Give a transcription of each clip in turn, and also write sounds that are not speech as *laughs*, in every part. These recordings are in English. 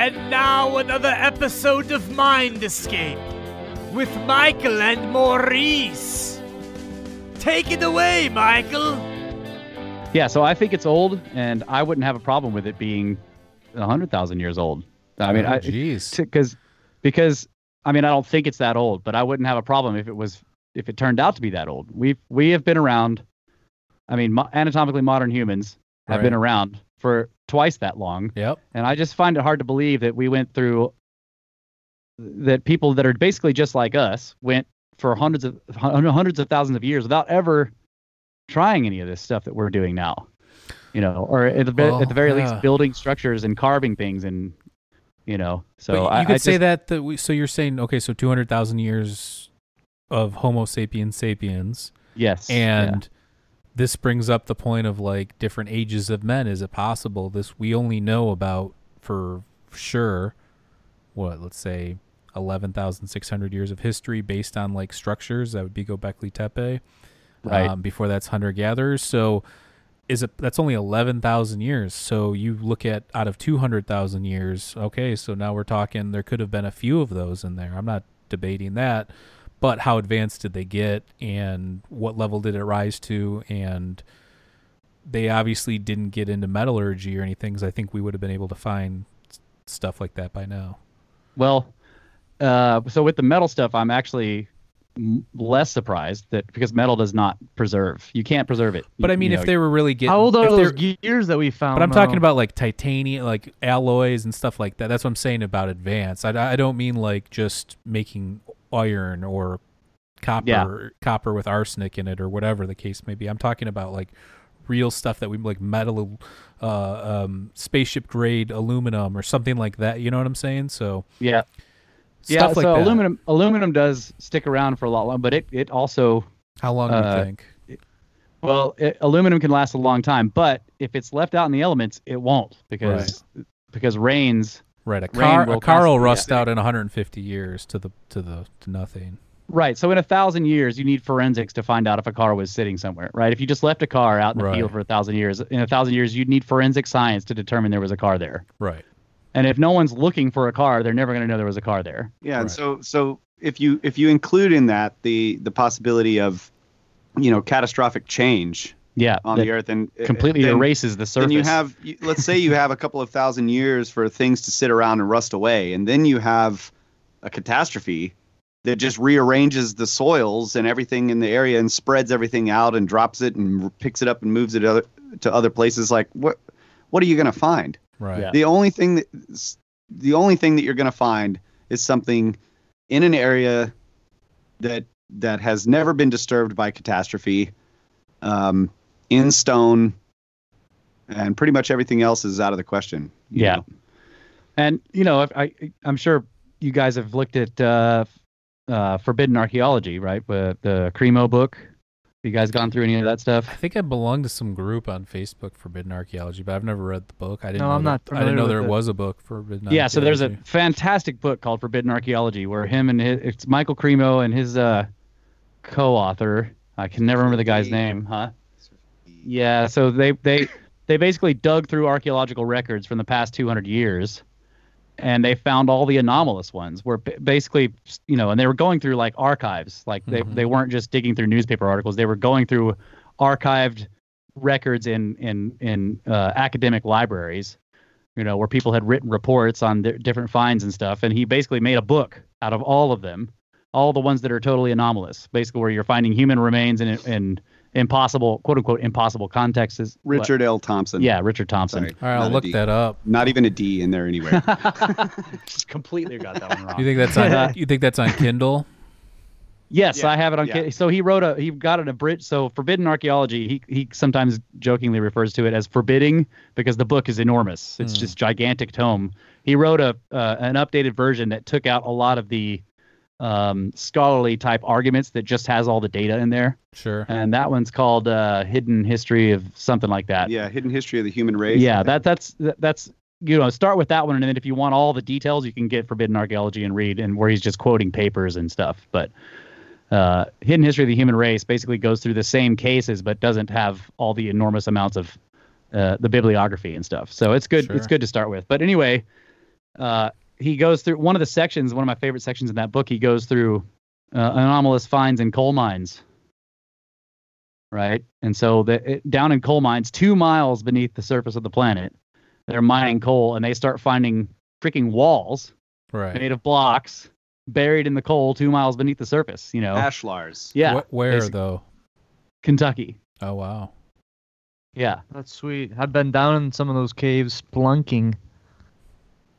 And now another episode of Mind Escape with Michael and Maurice. Take it away, Michael. Yeah, so I think it's old, and I wouldn't have a problem with it being hundred thousand years old. I mean, Oh, I jeez. because because I mean I don't think it's that old, but I wouldn't have a problem if it was if it turned out to be that old. We we have been around. I mean, mo- anatomically modern humans have been around for twice that long, Yep. and I just find it hard to believe that we went through that people that are basically just like us went for hundreds of hundreds of thousands of years without ever trying any of this stuff that we're doing now. You know, or at the, Well, at the oh, very yeah. least, building structures and carving things, and you know. So but you I, could I say just- that that we, so you're saying okay, so 200,000 years of Homo sapiens sapiens Yes. yeah. This brings up the point of like different ages of men. Is it possible this we only know about for sure what, let's say 11,600 years of history based on like structures that would be Gobekli Tepe. Right. Um, before that's hunter gatherers. So is it that's only 11,000 years. So you look at out of 200,000 years, okay, so now we're talking there could have been a few of those in there. I'm not debating that, but how advanced did they get and what level did it rise to and they obviously didn't get into metallurgy or anything cuz I think we would have been able to find stuff like that by now. Well, uh, so with the metal stuff, I'm actually m- less surprised that because metal does not preserve. You can't preserve it. But You- I mean you if know, they were really getting How old are those gears that we found? But I'm talking about like titanium, like alloys and stuff like that. That's what I'm saying about advanced. I, I don't mean like just making iron or copper, Yeah. copper with arsenic in it or whatever the case may be. I'm talking about like real stuff that we like metal, uh, um, spaceship grade aluminum or something like that. You know what I'm saying? So yeah, yeah. like so that. aluminum, aluminum does stick around for a lot long, but it it also How long do uh, you think? well, it, aluminum can last a long time, but if it's left out in the elements, it won't because because rains. Right, a car will a car will constantly- rust out in 150 years to the to the to nothing. Right. So in a thousand years, you need forensics to find out if a car was sitting somewhere. Right. If you just left a car out in the Right. field for a thousand years, in a thousand years, you'd need forensic science to determine there was a car there. Right. And if no one's looking for a car, they're never going to know there was a car there. Yeah, and so so if you if you include in that the the possibility of you know catastrophic change Yeah. on the earth and uh, completely then, erases the surface. then you have let's say you have a couple of thousand years for things to sit around and rust away and then you have a catastrophe that just rearranges the soils and everything in the area and spreads everything out and drops it and picks it up and moves it other, to other places like what what are you going to find Right. Yeah. the only thing that the only thing that you're going to find is something in an area that that has never been disturbed by catastrophe um, in stone and pretty much everything else is out of the question you Yeah. know? And you know, if I I'm sure you guys have looked at uh, uh, Forbidden Archaeology, right? With the Cremo book. You guys gone through any of that stuff? I think I belong to some group on Facebook, Forbidden Archaeology, but I've never read the book. I didn't. No, know I'm that- not I didn't know there with it. was a book for Forbidden. Yeah, so there's a fantastic book called Forbidden Archaeology where him and his, it's Michael Cremo and his uh, co-author. I can never remember the guy's name, huh? Yeah, so they they they basically dug through archaeological records from the past 200 years, and they found all the anomalous ones. Where basically, you know, and they were going through like archives, like they Mhm. they weren't just digging through newspaper articles. They were going through archived records in in in uh, academic libraries, you know, where people had written reports on di- different finds and stuff. And he basically made a book out of all of them, all the ones that are totally anomalous, basically where you're finding human remains and in impossible, quote unquote, impossible contexts. richard l thompson Yeah, Richard Thompson. Sorry, All right, I'll look D. that up. not even a d in there anywhere *laughs* *laughs* Just completely got that one wrong. You think that's on? *laughs* you think that's on Kindle? Yes, Yeah, I have it on. yeah. So he wrote a he got an abridged. So Forbidden Archaeology. He he sometimes jokingly refers to it as forbidding because the book is enormous. It's Hmm. just gigantic tome. He wrote a uh, an updated version that took out a lot of the um, scholarly type arguments that just has all the data in there, Sure. and that one's called uh, Hidden History of something like that. yeah hidden history of the human race Yeah, that that's that, that's you know start with that one, and then if you want all the details, you can get Forbidden Archaeology and read, and where he's just quoting papers and stuff. But uh, Hidden History of the Human Race basically goes through the same cases, but doesn't have all the enormous amounts of uh, the bibliography and stuff. So it's good. Sure. It's good to start with. But anyway, uh, he goes through one of the sections, one of my favorite sections in that book. He goes through uh, anomalous finds in coal mines, right? And so the, it, down in coal mines, two miles beneath the surface of the planet, they're mining coal, and they start finding freaking walls Right. made of blocks buried in the coal two miles beneath the surface. You know, Ashlars. yeah, Wh- where basic- though? Kentucky. Oh wow. Yeah, That's sweet. I've been down in some of those caves splunking.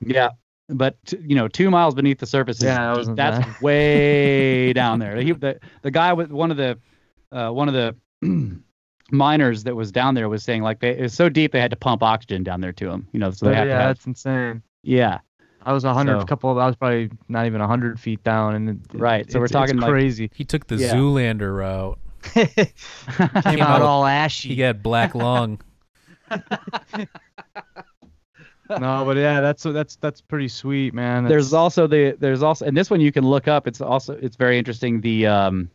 yeah. But t- you know, two miles beneath the surface is Yeah, I wasn't that's there. way *laughs* down there. He, the the guy with one of the uh, one of the *clears throat* miners that was down there was saying like they it was so deep they had to pump oxygen down there to him. You know, so they yeah, have to have, that's insane. yeah, I was a hundred, So- couple. Of, I was probably not even a hundred feet down, and it, Right, so we're talking it's like- crazy. He took the Yeah. Zoolander route. *laughs* Came out- out all ashy. He got black lung. *laughs* no, *laughs* but yeah, that's that's that's pretty sweet, man. there's also the there's also and this one you can look up it's also it's very interesting the um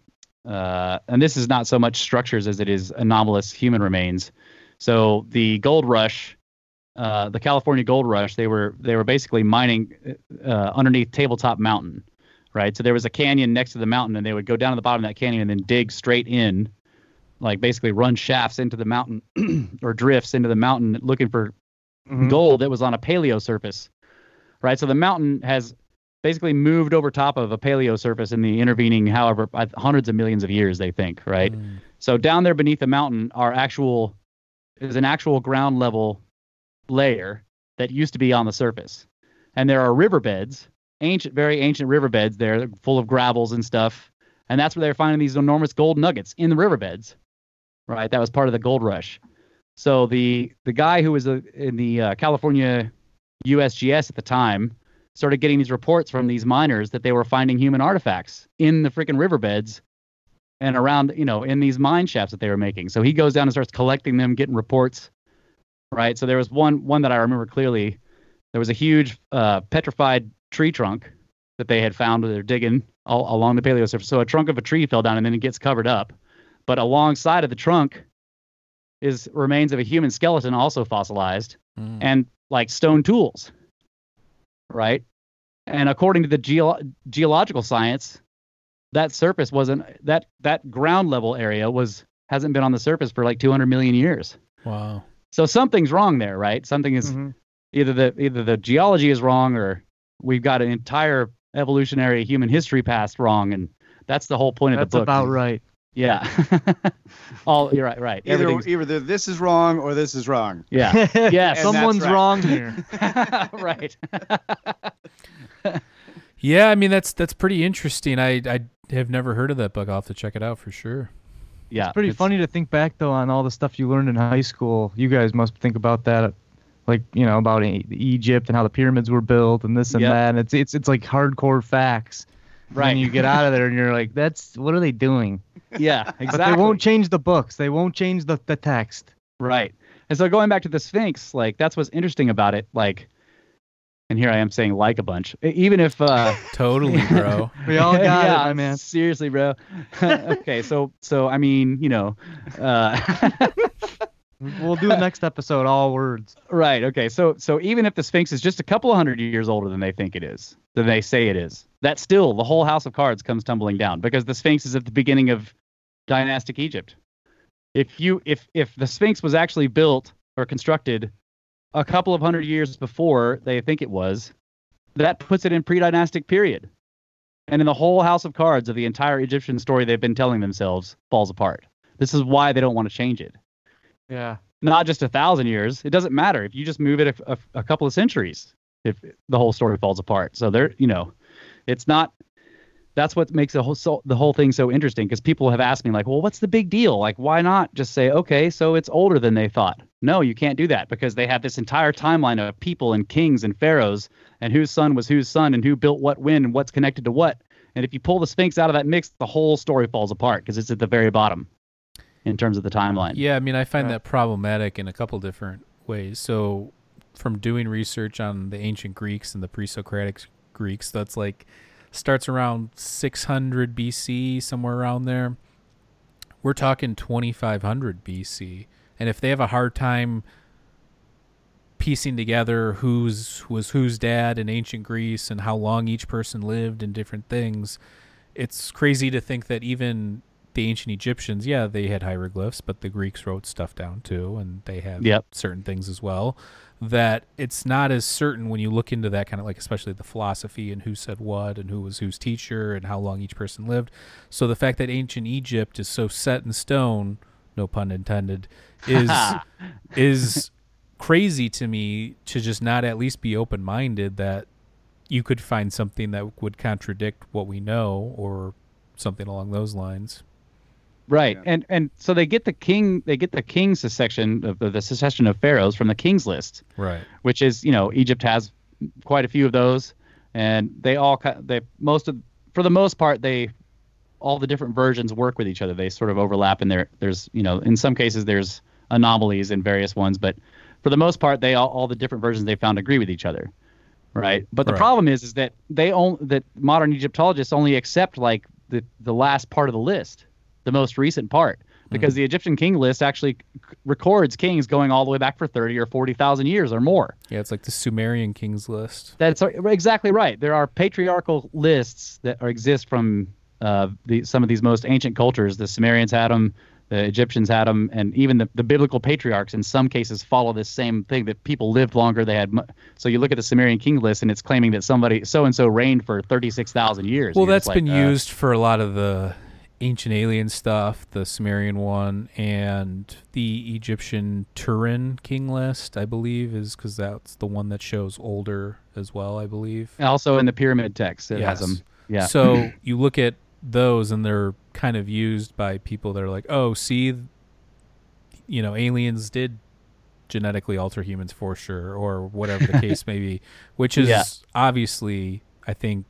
uh and this is not so much structures as it is anomalous human remains so the gold rush uh the california gold rush they were they were basically mining uh underneath tabletop mountain right so there was a canyon next to the mountain and they would go down to the bottom of that canyon and then dig straight in like basically run shafts into the mountain *clears throat* or drifts into the mountain looking for Mhm. gold that was on a paleo surface, right? So the mountain has basically moved over top of a paleo surface in the intervening, however, uh, hundreds of millions of years, they think, right? Mm. So down there beneath the mountain are actual is an actual ground level layer that used to be on the surface, and there are riverbeds, ancient, very ancient riverbeds there, full of gravels and stuff, and that's where they're finding these enormous gold nuggets in the riverbeds, right? That was part of the gold rush. So the the guy who was uh, in the uh, California USGS at the time started getting these reports from these miners that they were finding human artifacts in the freaking riverbeds and around, you know, in these mine shafts that they were making. So he goes down and starts collecting them, getting reports. Right. So there was one one that I remember clearly. There was a huge uh, petrified tree trunk that they had found they're digging all along the paleo surface. So a trunk of a tree fell down and then it gets covered up. But alongside of the trunk is remains of a human skeleton also fossilized Mm. and like stone tools. Right? And according to the geo- geological science, that surface wasn't that that ground level area was hasn't been on the surface for like 200 million years. Wow. So something's wrong there, right? Something is Mhm. either the either the geology is wrong or we've got an entire evolutionary human history past wrong and that's the whole point of That's the book. That's about right. Yeah. *laughs* All you're right, right. Either either this is wrong or this is wrong. yeah. *laughs* Yes. And Someone's right. wrong *laughs* here. right. Yeah, I mean that's that's pretty interesting. I I have never heard of that book. I'll have to check it out for sure. Yeah. It's pretty it's- funny to think back though on all the stuff you learned in high school. You guys must think about that, like you know about E- Egypt and how the pyramids were built and this and Yep. that. And it's it's it's like hardcore facts. And Right. And you get out of there and you're like, that's what are they doing? Yeah, exactly. *laughs* But they won't change the books. They won't change the the text. Right. And so going back to the Sphinx, like that's what's interesting about it. Like, and here I am saying like a bunch. Even if uh, *laughs* Totally, bro. *laughs* We all got yeah, it, my man. Seriously, bro. okay, so so I mean, you know, uh, We'll do the next episode all words. *laughs* right. Okay, so so even if the Sphinx is just a couple of hundred years older than they think it is, than they say it is, that still the whole house of cards comes tumbling down because the Sphinx is at the beginning of dynastic Egypt. If you if if the Sphinx was actually built or constructed a couple of hundred years before they think it was, that puts it in pre-dynastic period. And in the whole house of cards of the entire Egyptian story they've been telling themselves falls apart. This is why they don't want to change it. Yeah. Not just a thousand years. It doesn't matter if you just move it a, a, a couple of centuries. If the whole story falls apart, so there, you know, it's not. That's what makes the whole so, the whole thing so interesting because people have asked me like, well, what's the big deal? Like, why not just say, okay, so it's older than they thought? No, you can't do that because they have this entire timeline of people and kings and pharaohs and whose son was whose son and who built what when and what's connected to what. And if you pull the Sphinx out of that mix, the whole story falls apart because it's at the very bottom in terms of the timeline. Yeah, I mean, I find Right. that problematic in a couple different ways. So, from doing research on the ancient Greeks and the pre-Socratic Greeks, that's like starts around 600 BC, somewhere around there. We're talking 2500 BC, and if they have a hard time piecing together who's was whose dad in ancient Greece and how long each person lived and different things, it's crazy to think that even the ancient Egyptians, yeah, they had hieroglyphs, but the Greeks wrote stuff down too, and they have Yep. certain things as well. That it's not as certain when you look into that kind of like, especially the philosophy and who said what and who was whose teacher and how long each person lived. So the fact that ancient Egypt is so set in stone, no pun intended, is *laughs* is crazy to me to just not at least be open minded that you could find something that would contradict what we know or something along those lines. Right, Yeah. and and so they get the king, they get the king's secession of of the secession of pharaohs from the king's list, Right. which is you know Egypt has quite a few of those, and they all they most of for the most part they all the different versions work with each other. They sort of overlap, and there there's you know in some cases there's anomalies in various ones, but for the most part they all, all the different versions they found agree with each other, right? But the Right. problem is is that they only that modern Egyptologists only accept like the the last part of the list, the most recent part, because the Egyptian king list actually records kings going all the way back for thirty or forty thousand years or more. Yeah, it's like the Sumerian kings list. That's exactly right. There are patriarchal lists that are, exist from uh, the, some of these most ancient cultures. The Sumerians had them, the Egyptians had them, and even the, the biblical patriarchs in some cases follow this same thing that people lived longer. They had mu- so you look at the Sumerian king list, and it's claiming that somebody so and so reigned for thirty six thousand years. Well, that's just been uh, used for a lot of the ancient alien stuff, the Sumerian one, and the Egyptian Turin king list, I believe, is because that's the one that shows older as well, I believe. Also in the pyramid text, it has them. Yeah. So you look at those, and they're kind of used by people that are like, "Oh, see, you know, aliens did genetically alter humans for sure, or whatever the *laughs* case may be," which is Yeah. obviously, I think,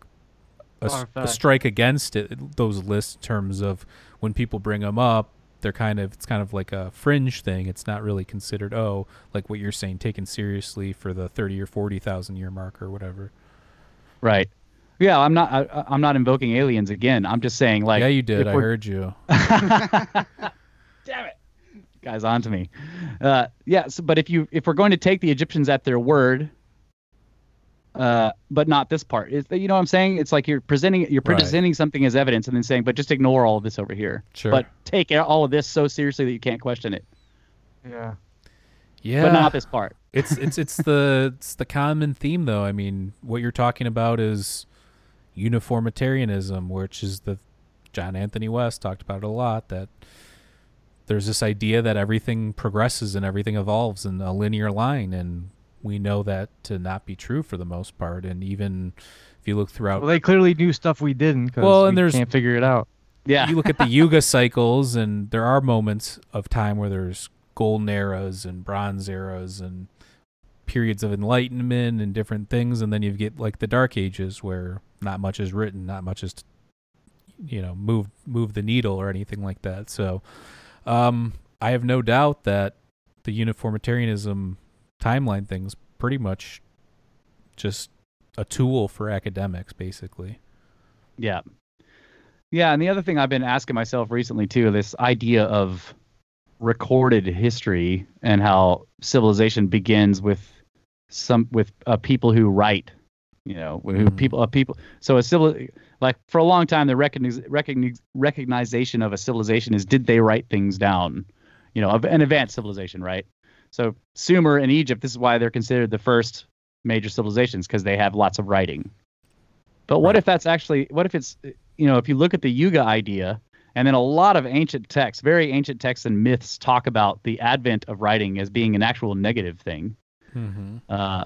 a, s- a Far-fetched. strike against it. Those lists, in terms of when people bring them up, they're kind of it's kind of like a fringe thing. It's not really considered oh, like what you're saying, taken seriously for the thirty or forty thousand year mark or whatever. Right. Yeah, I'm not. I, I'm not invoking aliens again. I'm just saying, like, yeah, you did. I heard you. *laughs* Damn it, guys, on to me. Uh, yeah, so, but if you if we're going to take the Egyptians at their word, uh, but not this part, is you know what I'm saying? It's like you're presenting you're Right. presenting something as evidence and then saying, but just ignore all of this over here. Sure. But take all of this so seriously that you can't question it, Yeah. Yeah, but not this part. *laughs* it's it's it's the it's the common theme though. I mean, what you're talking about is uniformitarianism, which is the John Anthony West talked about it a lot that there's this idea that everything progresses and everything evolves in a linear line and we know that to not be true for the most part and even if you look throughout Well, they clearly knew stuff we didn't because Well, and we there's- can't figure it out. Yeah. you look at the *laughs* yuga cycles and there are moments of time where there's golden eras and bronze eras and periods of enlightenment and different things and then you get like the dark ages where not much is written not much is you know move move the needle or anything like that so um i have no doubt that the uniformitarianism timeline thing's pretty much just a tool for academics basically Yeah. Yeah, and the other thing I've been asking myself recently too, this idea of recorded history and how civilization begins with some with uh, people who write, you know, who Mhm. people uh, people. So a civil like for a long time the recogniz, recogniz, recognition of a civilization is did they write things down, you know, of an advanced civilization, right? So Sumer and Egypt, this is why they're considered the first major civilizations because they have lots of writing. But what Right. if that's actually what if it's you know if you look at the Yuga idea and then a lot of ancient texts, very ancient texts and myths talk about the advent of writing as being an actual negative thing. mm-hmm. Uh,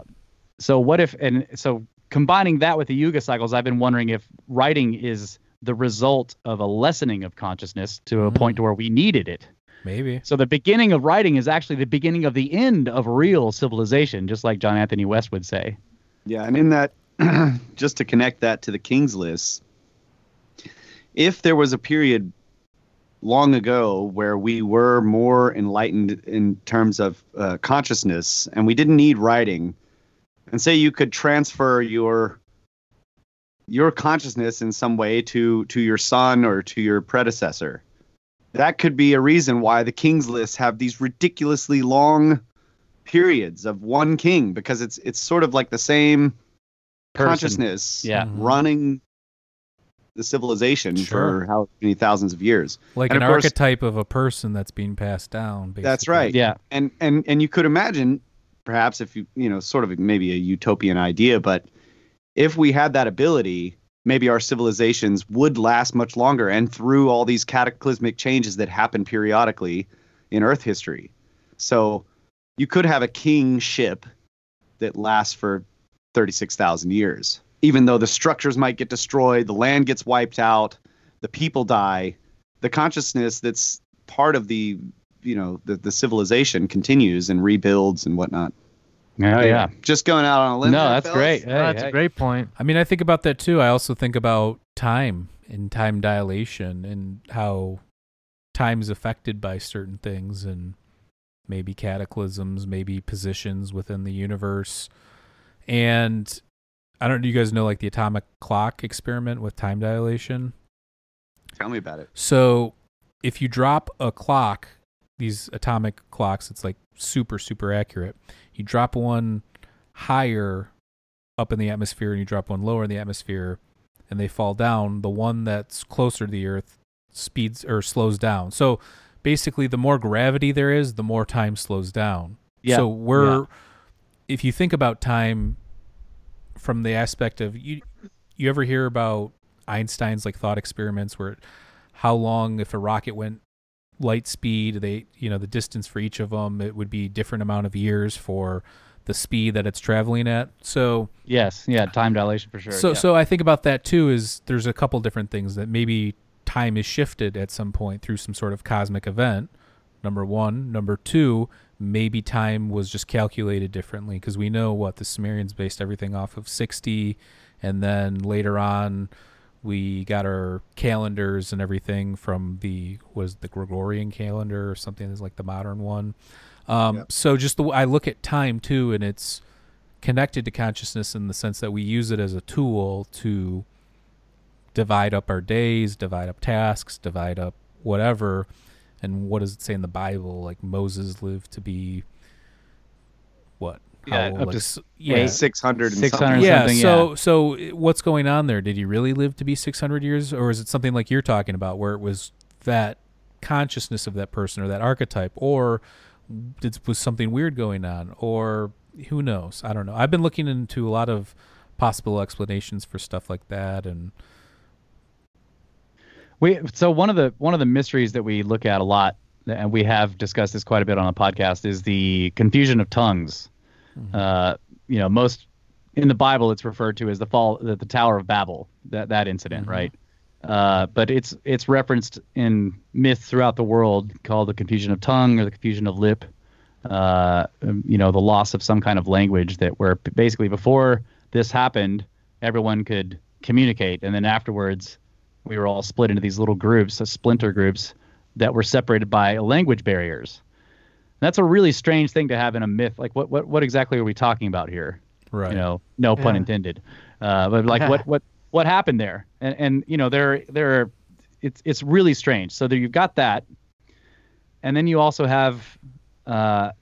so what if and so combining that with the Yuga cycles, I've been wondering if writing is the result of a lessening of consciousness to a Mm. point to where we needed it. Maybe So the beginning of writing is actually the beginning of the end of real civilization, just like John Anthony West would say. Yeah, and in that, *clears throat* just to connect that to the King's List, if there was a period long ago where we were more enlightened in terms of uh, consciousness and we didn't need writing, and say you could transfer your your consciousness in some way to to your son or to your predecessor, that could be a reason why the King's lists have these ridiculously long periods of one king because it's it's sort of like the same Person. consciousness Yeah. Mhm. running the civilization Sure. for how many thousands of years. like And an of course- archetype of a person that's being passed down. Basically. That's right. Yeah. and and and you could imagine perhaps if you you know sort of maybe a utopian idea but if we had that ability maybe our civilizations would last much longer and through all these cataclysmic changes that happen periodically in earth history so you could have a king ship that lasts for 36,000 years even though the structures might get destroyed the land gets wiped out the people die the consciousness that's part of the you know the, the civilization continues and rebuilds and whatnot. Oh yeah. Just going out on a limb. No, there, that's fellas. great. Hey, that's hey. a great point. I mean, I think about that too. I also think about time and time dilation and how time is affected by certain things and maybe cataclysms, maybe positions within the universe. And I don't know, do you guys know like the atomic clock experiment with time dilation? Tell me about it. So if you drop a clock, these atomic clocks, it's like super, super accurate. You drop one higher up in the atmosphere and you drop one lower in the atmosphere and they fall down, the one that's closer to the earth speeds or slows down. So basically the more gravity there is, the more time slows down. Yeah. So we're Yeah. if you think about time from the aspect of you you ever hear about Einstein's like thought experiments where how long if a rocket went light speed they you know the distance for each of them it would be different amount of years for the speed that it's traveling at so Yes. Yeah. Time dilation for sure. so yeah. so I think about that too is there's a couple different things that maybe time is shifted at some point through some sort of cosmic event number 1 number 2 maybe time was just calculated differently because we know what the Sumerians based everything off of 60 and then later on we got our calendars and everything from the was the Gregorian calendar or something that's like the modern one um, Yep. so just the I look at time too and it's connected to consciousness in the sense that we use it as a tool to divide up our days, divide up tasks, divide up whatever. And what does it say in the Bible? Like Moses lived to be what? Yeah, up to s- yeah, yeah, 600 and 600 something. yeah. something, So, so what's going on there? Did he really live to be 600 years, or is it something like you're talking about, where it was that consciousness of that person or that archetype, or did, was something weird going on, or who knows? I don't know. I've been looking into a lot of possible explanations for stuff like that, and We so one of the one of the mysteries that we look at a lot, and we have discussed this quite a bit on the podcast, is the confusion of tongues. Uh, you know, most in the Bible, it's referred to as the fall, the, the Tower of Babel, that that incident, Mhm. right? Uh, but it's it's referenced in myth throughout the world, called the confusion of tongue or the confusion of lip. Uh, um, you know, the loss of some kind of language that where basically before this happened, everyone could communicate, and then afterwards, we were all split into these little groups, uh, splinter groups, that were separated by language barriers. That's a really strange thing to have in a myth. Like, what what what exactly are we talking about here? right. You know, no pun intended. Uh, but like, what what what happened there? And and you know, there there, it's it's really strange. So there you've got that, and then you also have, uh,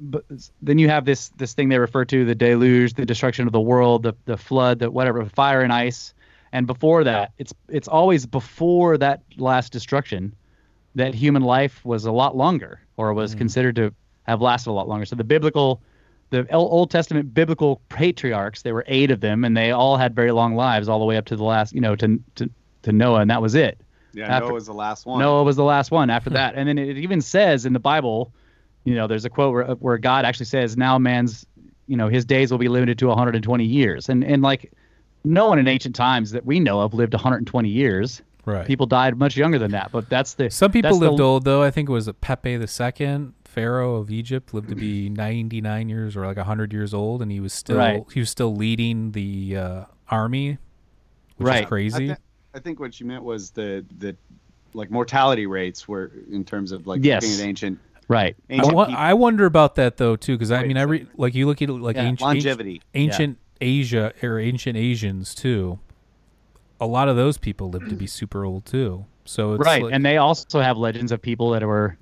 but then you have this this thing they refer to the deluge, the destruction of the world, the the flood, the whatever, fire and ice. And before that, it's it's always before that last destruction that human life was a lot longer or was hmm. considered to have lasted a lot longer. So the biblical the Old Testament biblical patriarchs, there were eight of them, and they all had very long lives, all the way up to the last, you know, to to, to Noah, and that was it. Yeah, After- Noah was the last one. Noah was the last one. After *laughs* that, and then it even says in the Bible, you know, there's a quote where where God actually says, "Now man's, you know, his days will be limited to 120 years," and and like no one in ancient times that we know of lived 120 years. Right. People died much younger than that, but that's the Some people that's the- lived old though. I think it was Pepi the Second, Pharaoh of Egypt, lived to be *clears throat* 99 years or like 100 years old, and he was still Right. he was still leading the uh, army, which Right. is crazy. I, thi- I think what you meant was the the like mortality rates were in terms of like Yes. looking at ancient right. I, ancient wo- people- I wonder about that though too, because I mean, I every second. like you look at like Yeah, ancient, longevity. ancient Asia or ancient Asians too. A lot of those people live to be super old too. So it's right like, and they also have legends of people that were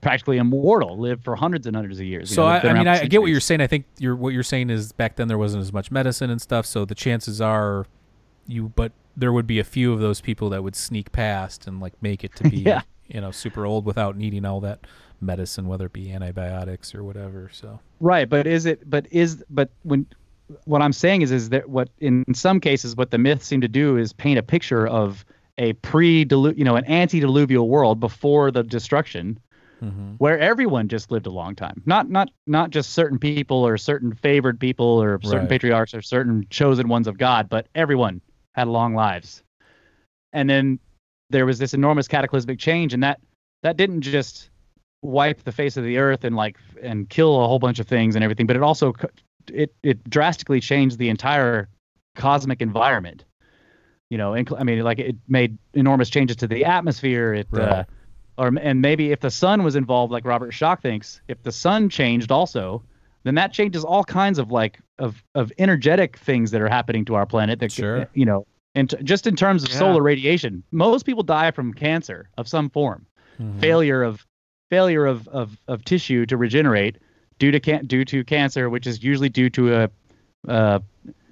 practically immortal, lived for hundreds and hundreds of years. you So know, I, I mean, I get what you're saying. I think you're what you're saying is back then there wasn't as much medicine and stuff. So the chances are, you but there would be a few of those people that would sneak past and like make it to *laughs* be Yeah. you know super old without needing all that medicine, whether it be antibiotics or whatever. So Right, but is it? But is but when what I'm saying is is that what in some cases what the myths seem to do is paint a picture of a pre you know an antediluvial world before the destruction mm-hmm. where everyone just lived a long time. Not not not just certain people or certain favored people or certain Right. patriarchs or certain chosen ones of god but everyone had long lives. And then there was this enormous cataclysmic change and that that didn't just wipe the face of the earth and like and kill a whole bunch of things and everything but it also it it drastically changed the entire cosmic environment. You know incl- i mean like it made enormous changes to the atmosphere. It uh, or and maybe if the sun was involved like robert Schoch thinks if the sun changed also then that changes all kinds of like of of energetic things that are happening to our planet that Sure. you know and t- just in terms of Yeah. solar radiation. Most people die from cancer of some form. Failure of failure of, of of tissue to regenerate due to can due to cancer which is usually due to a uh,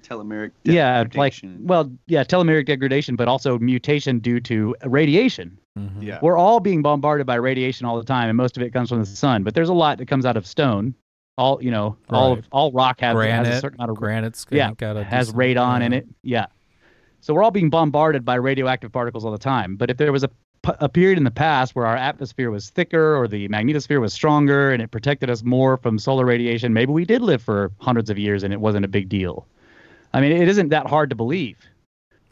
Telomeric. yeah like degradation. well yeah telomeric degradation but also mutation due to radiation Mhm. yeah. we're all being bombarded by radiation all the time and most of it comes from the sun but there's a lot that comes out of stone all you know all Right. of all rock has, has a certain amount of granite's yeah got a has decent- radon in it yeah so we're all being bombarded by radioactive particles all the time but if there was a, p- a period in the past where our atmosphere was thicker or the magnetosphere was stronger and it protected us more from solar radiation maybe we did live for hundreds of years and it wasn't a big deal i mean it isn't that hard to believe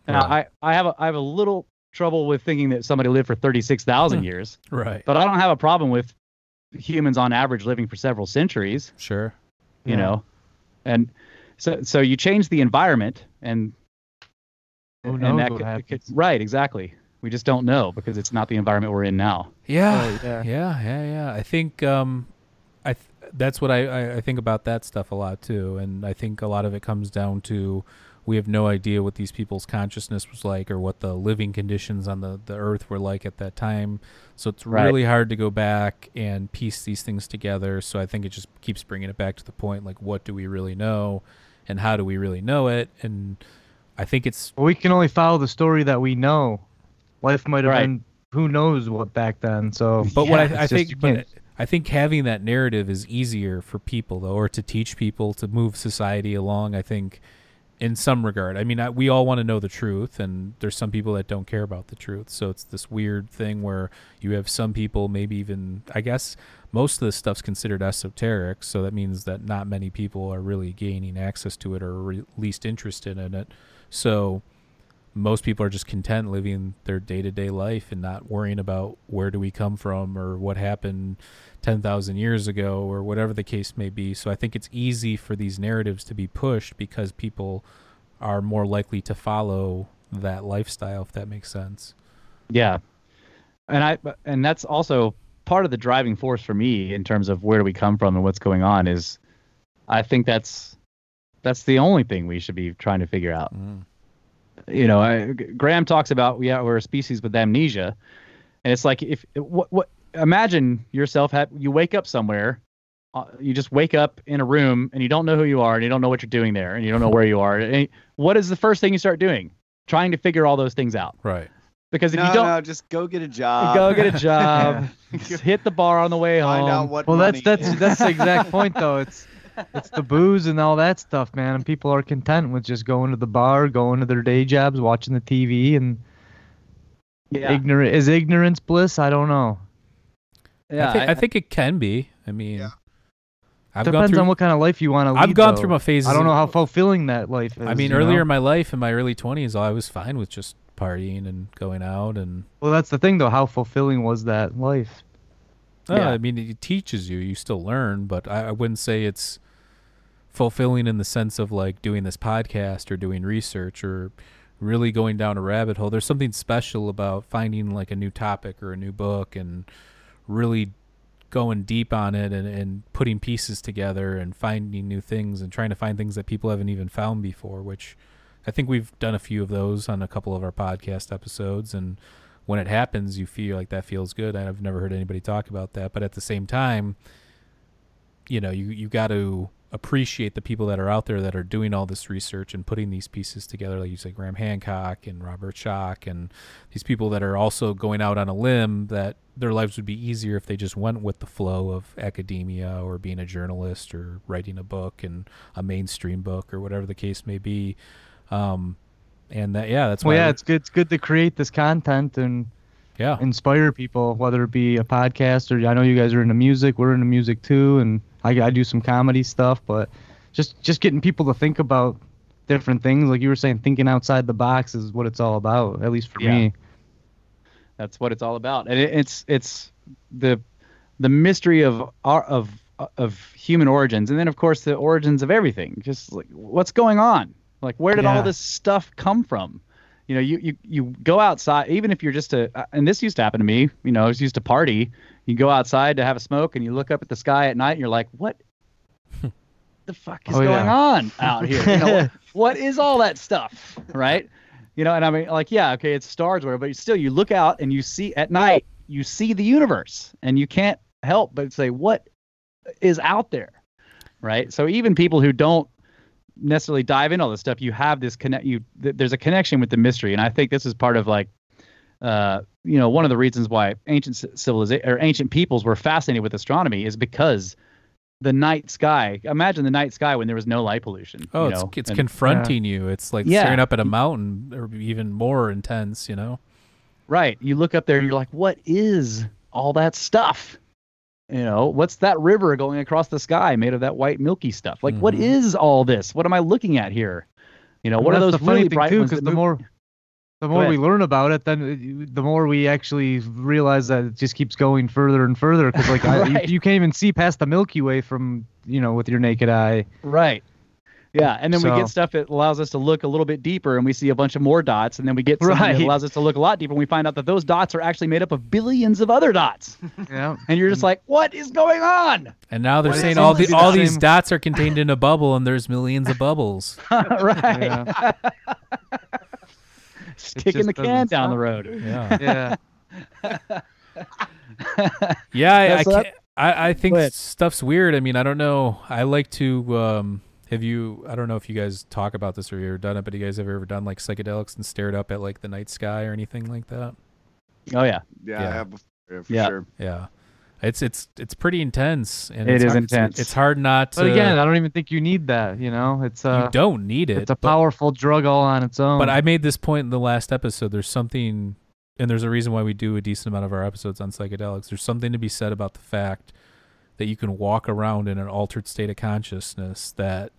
now Right. I, I have a, I have a little trouble with thinking that somebody lived for 36,000 Hmm. years Right. but i don't have a problem with humans on average living for several centuries Sure. you Yeah. know and so so you change the environment and Who and knows that what could- happens? could- right exactly we just don't know because it's not the environment we're in now Yeah, Right, yeah. yeah, yeah, yeah. I think um, I th- that's what I, I I think about that stuff a lot too, and I think a lot of it comes down to we have no idea what these people's consciousness was like or what the living conditions on the the earth were like at that time. So it's Right. really hard to go back and piece these things together. So I think it just keeps bringing it back to the point like what do we really know, and how do we really know it, and I think it's Well, we can only follow the story that we know. Life might have Right. been who knows what back then. So But what I, I think, but I think having that narrative is easier for people though, or to teach people to move society along. I think, in some regard, I mean, I, we all want to know the truth, and there's some people that don't care about the truth. So it's this weird thing where you have some people, maybe even, I guess, most of this stuff's considered esoteric. So that means that not many people are really gaining access to it or re- least interested in it. So most people are just content living their day-to-day life and not worrying about where do we come from or what happened 10,000 years ago or whatever the case may be. So I think it's easy for these narratives to be pushed because people are more likely to follow that lifestyle if that makes sense. yeah and i and that's also part of the driving force for me in terms of where do we come from and what's going on is i think that's that's the only thing we should be trying to figure out mm. You know, I, Graham talks about yeah, we're a species with amnesia, and it's like if what what imagine yourself have you wake up somewhere, uh, you just wake up in a room and you don't know who you are and you don't know what you're doing there and you don't know where you are. And what is the first thing you start doing? Trying to figure all those things out Right. because if no, you don't no, just go get a job. go get a job, *laughs* just hit the bar on the way home. Find out what. well, that's money that's is. that's the exact *laughs* point though. It's it's the booze and all that stuff, man. And people are content with just going to the bar, going to their day jobs, watching the TV, and yeah, ignorant is ignorance bliss. I don't know. yeah. I, think, I, think it can be. I mean, Yeah. I've gone Depends through on what kind of life you want to lead. I've gone though. through my phases. I don't know how fulfilling that life is. I mean, earlier know? in my life, in my early 20s, I was fine with just partying and going out and well, that's the thing though. How fulfilling was that life? Uh, Yeah. I mean, it teaches you. You still learn, but I, I wouldn't say it's fulfilling in the sense of like doing this podcast or doing research or really going down a rabbit hole. There's something special about finding like a new topic or a new book and really going deep on it and, and putting pieces together and finding new things and trying to find things that people haven't even found before, which I think we've done a few of those on a couple of our podcast episodes and when it happens, you feel like that feels good. I've never heard anybody talk about that, but at the same time, you know, you you got to appreciate the people that are out there that are doing all this research and putting these pieces together, like you say, Graham Hancock and Robert Schoch, and these people that are also going out on a limb that their lives would be easier if they just went with the flow of academia or being a journalist or writing a book and a mainstream book or whatever the case may be. Um, and that, yeah, that's Well, yeah, it's good. It's good to create this content and yeah, inspire people, whether it be a podcast or I know you guys are into music. We're into music too, and I, I do some comedy stuff. But just just getting people to think about different things, like you were saying, thinking outside the box is what it's all about. At least for Yeah. me. That's what it's all about, and it, it's it's the the mystery of our of of human origins, and then of course the origins of everything. Just like what's going on, like where did Yeah. all this stuff come from? You know, you you you go outside, even if you're just a, uh, and this used to happen to me. You know, I was used to party. You go outside to have a smoke, and you look up at the sky at night, and you're like, what? *laughs* the fuck is Oh, going yeah. on out here? You know, *laughs* what is all that stuff, right? You know, and I mean, like, yeah, okay, it's stars, or whatever, but still, you look out and you see at night, you see the universe, and you can't help but say, what is out there, right? So even people who don't necessarily dive into all this stuff, you have this connect. You th- there's a connection with the mystery, and I think this is part of like, uh, you know, one of the reasons why ancient civilization or ancient peoples were fascinated with astronomy is because the night sky. Imagine the night sky when there was no light pollution. Oh, you it's know, it's and- confronting you. It's like Yeah. staring up at a mountain, or even more intense. You know. Right. You look up there and you're like, what is all that stuff? You know, what's that river going across the sky made of that white milky stuff? Like, what Mhm. is all this? What am I looking at here? You know, And what are those really bright ones? because that the move- more the more we learn about it, then uh, the more we actually realize that it just keeps going further and further. Because like I, *laughs* you, you can't even see past the Milky Way from you know with your naked eye. Right. Yeah, and then we get stuff that allows us to look a little bit deeper, and we see a bunch of more dots, and then we get something that *laughs* allows us to look a lot deeper, and we find out that those dots are actually made up of billions of other dots, *laughs* Yeah. and you're just like, what is going on? And now they're Well, it saying all the be the all these dots are contained in a bubble, and there's millions of bubbles. right. Yeah. Just kicking the can down the road. Yeah. *laughs* Yeah. Yeah, I, Yeah, I, that- can't- I, I think Go stuff's weird. I mean, I don't know. I like to. Um, have you? I don't know if you guys talk about this or you ever done it, but you guys have ever done like psychedelics and stared up at like the night sky or anything like that? Oh yeah. Yeah, Yeah. I have before, yeah, for Yeah. sure. Yeah, it's it's it's pretty intense. And It it's is hard, intense. It's, hard not to. But again, I don't even think you need that. You know, it's you uh, don't need it. it's a but- powerful drug all on its own. But I made this point in the last episode. There's something, and there's a reason why we do a decent amount of our episodes on psychedelics. There's something to be said about the fact that you can walk around in an altered state of consciousness that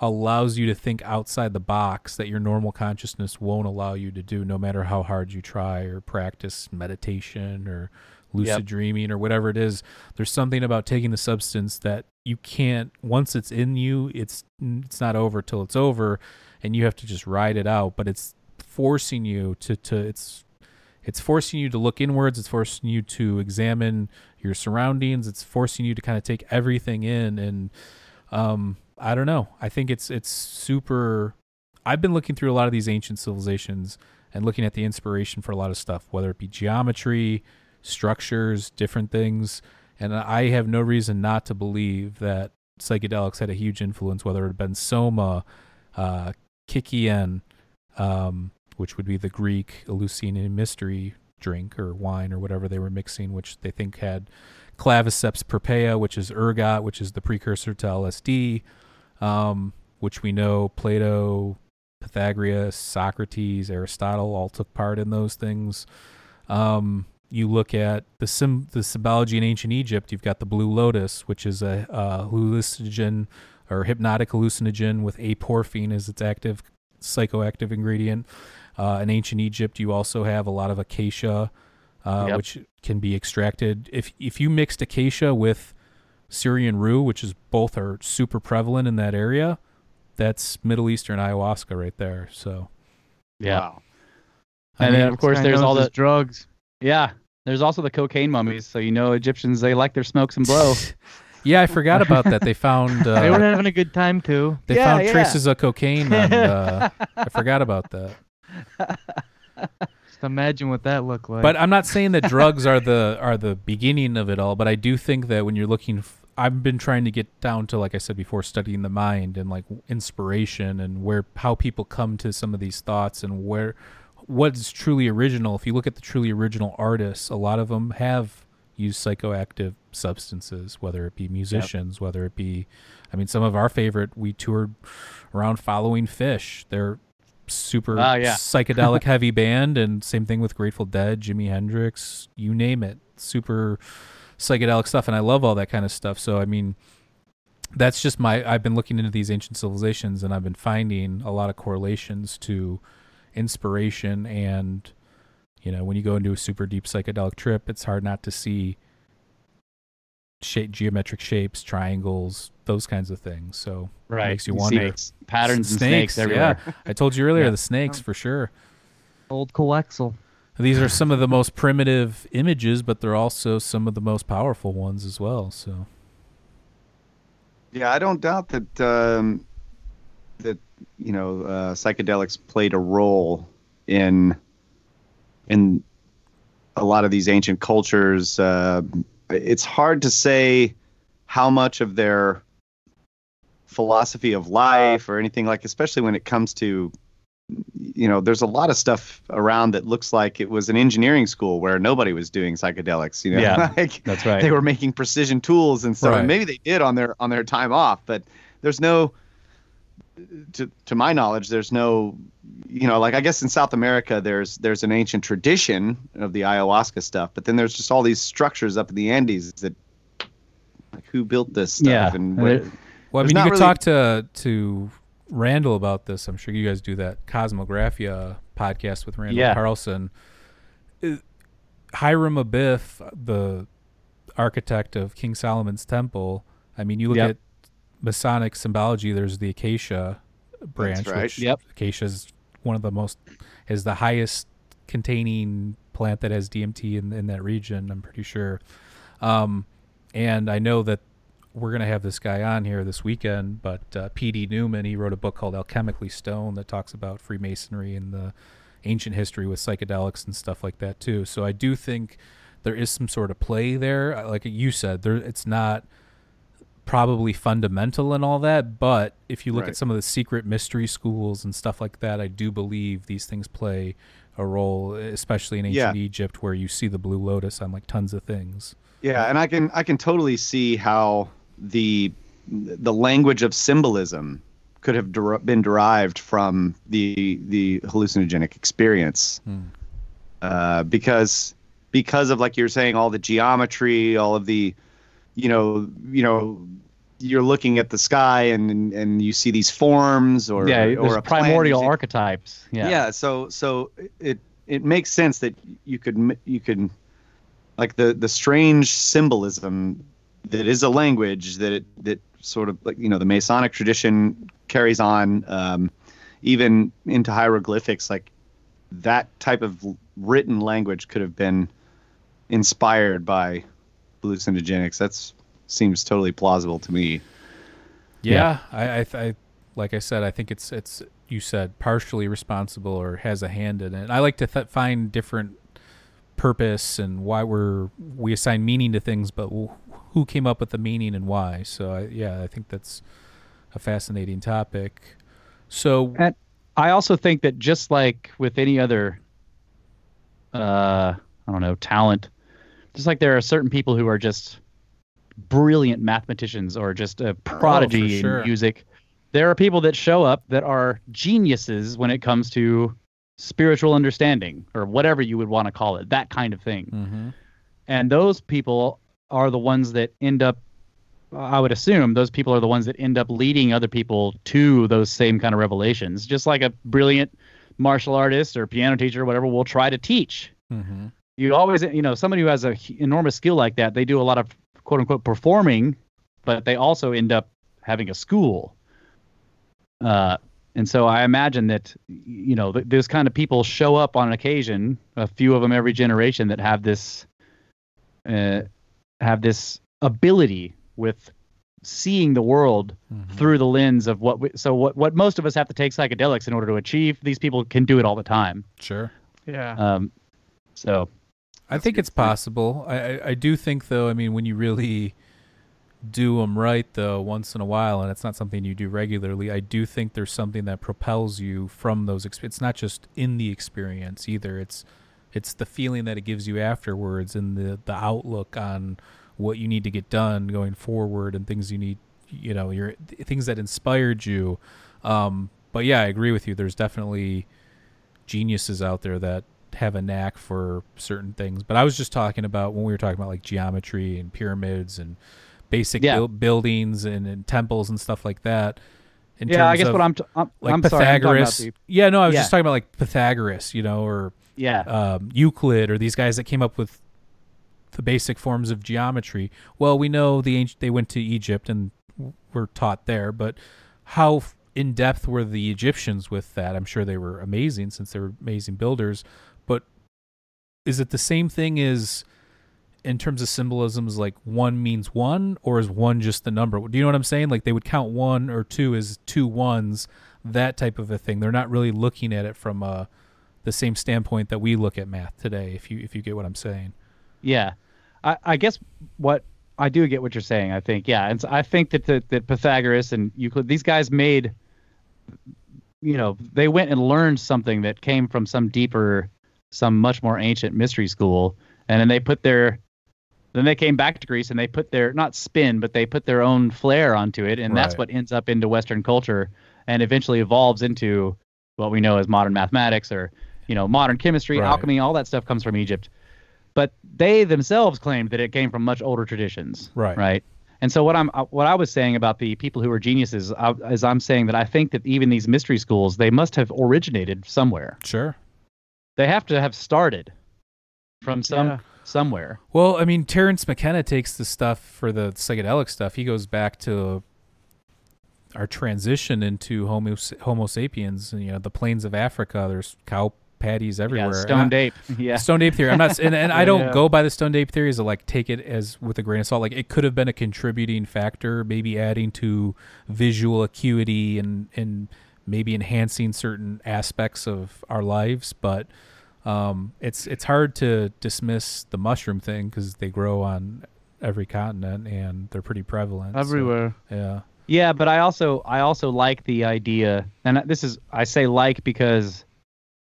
allows you to think outside the box that your normal consciousness won't allow you to do, no matter how hard you try or practice meditation or lucid Yep. dreaming or whatever it is. There's something about taking the substance that you can't. Once it's in you, it's it's not over till it's over and you have to just ride it out but it's forcing you to to it's it's forcing you to look inwards it's forcing you to examine your surroundings it's forcing you to kind of take everything in and um i don't know i think it's it's super i've been looking through a lot of these ancient civilizations and looking at the inspiration for a lot of stuff whether it be geometry structures different things and i have no reason not to believe that psychedelics had a huge influence whether it had been soma uh, kykeon, um, which would be the Greek Eleusinian mystery drink or wine or whatever they were mixing, which they think had claviceps purpurea, which is ergot, which is the precursor to LSD, um, which we know Plato, Pythagoras, Socrates, Aristotle all took part in those things. Um, you look at the sim- the symbology in ancient Egypt. You've got the blue lotus, which is a uh, hallucinogen or hypnotic hallucinogen with aporphine as its active psychoactive ingredient. Uh, in ancient Egypt, you also have a lot of acacia, uh, Yep. which can be extracted. If if you mixed acacia with Syrian rue, which is both are super prevalent in that area, that's Middle Eastern ayahuasca right there. So Yeah. Wow. I And mean, then of course there's all the drugs. Yeah. There's also the cocaine mummies, so you know Egyptians they like their smokes and blow. *laughs* yeah, I forgot about that. They found uh, *laughs* they were having a good time too. They Yeah, found yeah. traces of cocaine. On, uh, *laughs* I forgot about that. Just imagine what that looked like. But I'm not saying that drugs are the are the beginning of it all. But I do think that when you're looking, f- I've been trying to get down to like I said before, studying the mind and like inspiration and where how people come to some of these thoughts and where what is truly original. If you look at the truly original artists, a lot of them have used psychoactive substances, whether it be musicians, whether it be, I mean, some of our favorite. We toured around following Phish. They're super Ah, yeah. psychedelic *laughs* heavy band, and same thing with Grateful Dead, Jimi Hendrix, you name it, super psychedelic stuff, and I love all that kind of stuff. So I mean, that's just my. I've been looking into these ancient civilizations, and I've been finding a lot of correlations to inspiration and you know when you go into a super deep psychedelic trip it's hard not to see shape geometric shapes triangles those kinds of things so Right. makes you wonder Snakes, patterns and snakes everywhere. yeah i told you earlier *laughs* Yeah. the snakes for sure Old coaxial. these are some of the most primitive images but they're also some of the most powerful ones as well so Yeah, I don't doubt that um, that you know uh, psychedelics played a role in in a lot of these ancient cultures. Uh, it's hard to say how much of their philosophy of life or anything like, especially when it comes to you know, there's a lot of stuff around that looks like it was an engineering school where nobody was doing psychedelics. You know, Yeah. *laughs* like That's right. they were making precision tools and stuff. Right. And maybe they did on their on their time off, but there's no to to my knowledge, there's no you know, like I guess in South America there's there's an ancient tradition of the ayahuasca stuff, but then there's just all these structures up in the Andes that like who built this stuff Yeah. and Uh, what, Well, I mean, you could really- talk to to Randall about this. I'm sure you guys do that Kosmographia podcast with Randall Yeah. Carlson. Hiram Abiff, the architect of King Solomon's Temple. I mean, you look Yep. at Masonic symbology. There's the acacia branch, right. which Yep. acacia is one of the most is the highest containing plant that has DMT in in that region. I'm pretty sure. Um, and I know that we're going to have this guy on here this weekend, but uh, P.D. Newman, he wrote a book called Alchemically Stone that talks about Freemasonry and the ancient history with psychedelics and stuff like that too. So I do think there is some sort of play there. Uh, Like you said, there it's not probably fundamental and all that, but if you look Right. at some of the secret mystery schools and stuff like that, I do believe these things play a role, especially in Yeah. ancient Egypt where you see the blue lotus on like tons of things. Yeah, and I can I can totally see how the the language of symbolism could have der- been derived from the the hallucinogenic experience, Hmm. uh, because because of like you're saying all the geometry, all of the, you know, you know, you're looking at the sky and and you see these forms or yeah, or there's a plant, primordial archetypes. Yeah. yeah. so so it it makes sense that you could you could like the the strange symbolism that is a language that it that sort of like you know the masonic tradition carries on um, even into hieroglyphics like that type of written language could have been inspired by hallucinogenics That seems totally plausible to me Yeah, I, I, I, like I said, I think it's it's you said partially responsible or has a hand in it. I like to th- find different purpose and why we're we assign meaning to things, but who came up with the meaning and why. So I, yeah, I think that's a fascinating topic. So And I also think that just like with any other, uh, I don't know, talent, just like there are certain people who are just brilliant mathematicians or just a prodigy sure. in music, there are people that show up that are geniuses when it comes to spiritual understanding or whatever you would want to call it, that kind of thing. mhm. And those people are the ones that end up, I would assume, those people are the ones that end up leading other people to those same kind of revelations. Just like a brilliant martial artist or piano teacher or whatever will try to teach. Mhm. You always, you know, somebody who has a h- enormous skill like that, they do a lot of quote unquote performing, but they also end up having a school. Uh, and so I imagine that, you know, th- those kind of people show up on an occasion, a few of them every generation that have this, uh, have this ability with seeing the world Mhm. through the lens of what we, so what what most of us have to take psychedelics in order to achieve these people can do it all the time Sure. Yeah. Um, so I think it's possible. I, I I do think though. I mean, when you really do them right, though, once in a while, and it's not something you do regularly, I do think there's something that propels you from those. Exp- it's not just in the experience either. It's it's the feeling that it gives you afterwards, and the the outlook on what you need to get done going forward, and things you need. You know, your things that inspired you. Um, but yeah, I agree with you. There's definitely geniuses out there that have a knack for certain things. But I was just talking about when we were talking about like geometry and pyramids and basic Yeah. buil- buildings and, and temples and stuff like that. In yeah, I guess what I'm t- I'm, like I'm sorry, I'm talking about Pythagoras. the- yeah, no, I was Yeah. just talking about like Pythagoras, you know, or yeah, um, Euclid or these guys that came up with the basic forms of geometry. Well, we know the ancient, they went to Egypt and were taught there, but how in depth were the Egyptians with that? I'm sure they were amazing since they were amazing builders, is it the same thing as in terms of symbolisms like one means one or is one just the number? Do you know what I'm saying? Like they would count one or two as two ones, that type of a thing. They're not really looking at it from uh the same standpoint that we look at math today if you if you get what I'm saying. yeah. I, I guess what I do get what you're saying. I think yeah, and so I think that that, that Pythagoras and Euclid, these guys made, you know, they went and learned something that came from some deeper, some much more ancient mystery school, and then they put their then they came back to Greece and they put their not spin, but they put their own flair onto it, and that's what ends up into Western culture and eventually evolves into what we know as modern mathematics or you know modern chemistry, Right. alchemy, all that stuff comes from Egypt. But they themselves claimed that it came from much older traditions, Right. Right. And so what I'm uh, what I was saying about the people who are geniuses I, is I'm saying that I think that even these mystery schools they must have originated somewhere. Sure. They have to have started from some Yeah. somewhere. Well, I mean, Terence McKenna takes the stuff for the psychedelic stuff. He goes back to our transition into Homo Homo sapiens. You know, the plains of Africa. There's cow patties everywhere. Yeah, And stoned I- ape. *laughs* Yeah. Stoned ape theory. I'm not, and, and I don't Yeah. go by the stoned ape theories. I like take it as with a grain of salt. Like it could have been a contributing factor, maybe adding to visual acuity and and maybe enhancing certain aspects of our lives. But um, it's it's hard to dismiss the mushroom thing because they grow on every continent and they're pretty prevalent. so, Everywhere. yeah. Yeah, but I also I also like the idea, and this is I say like because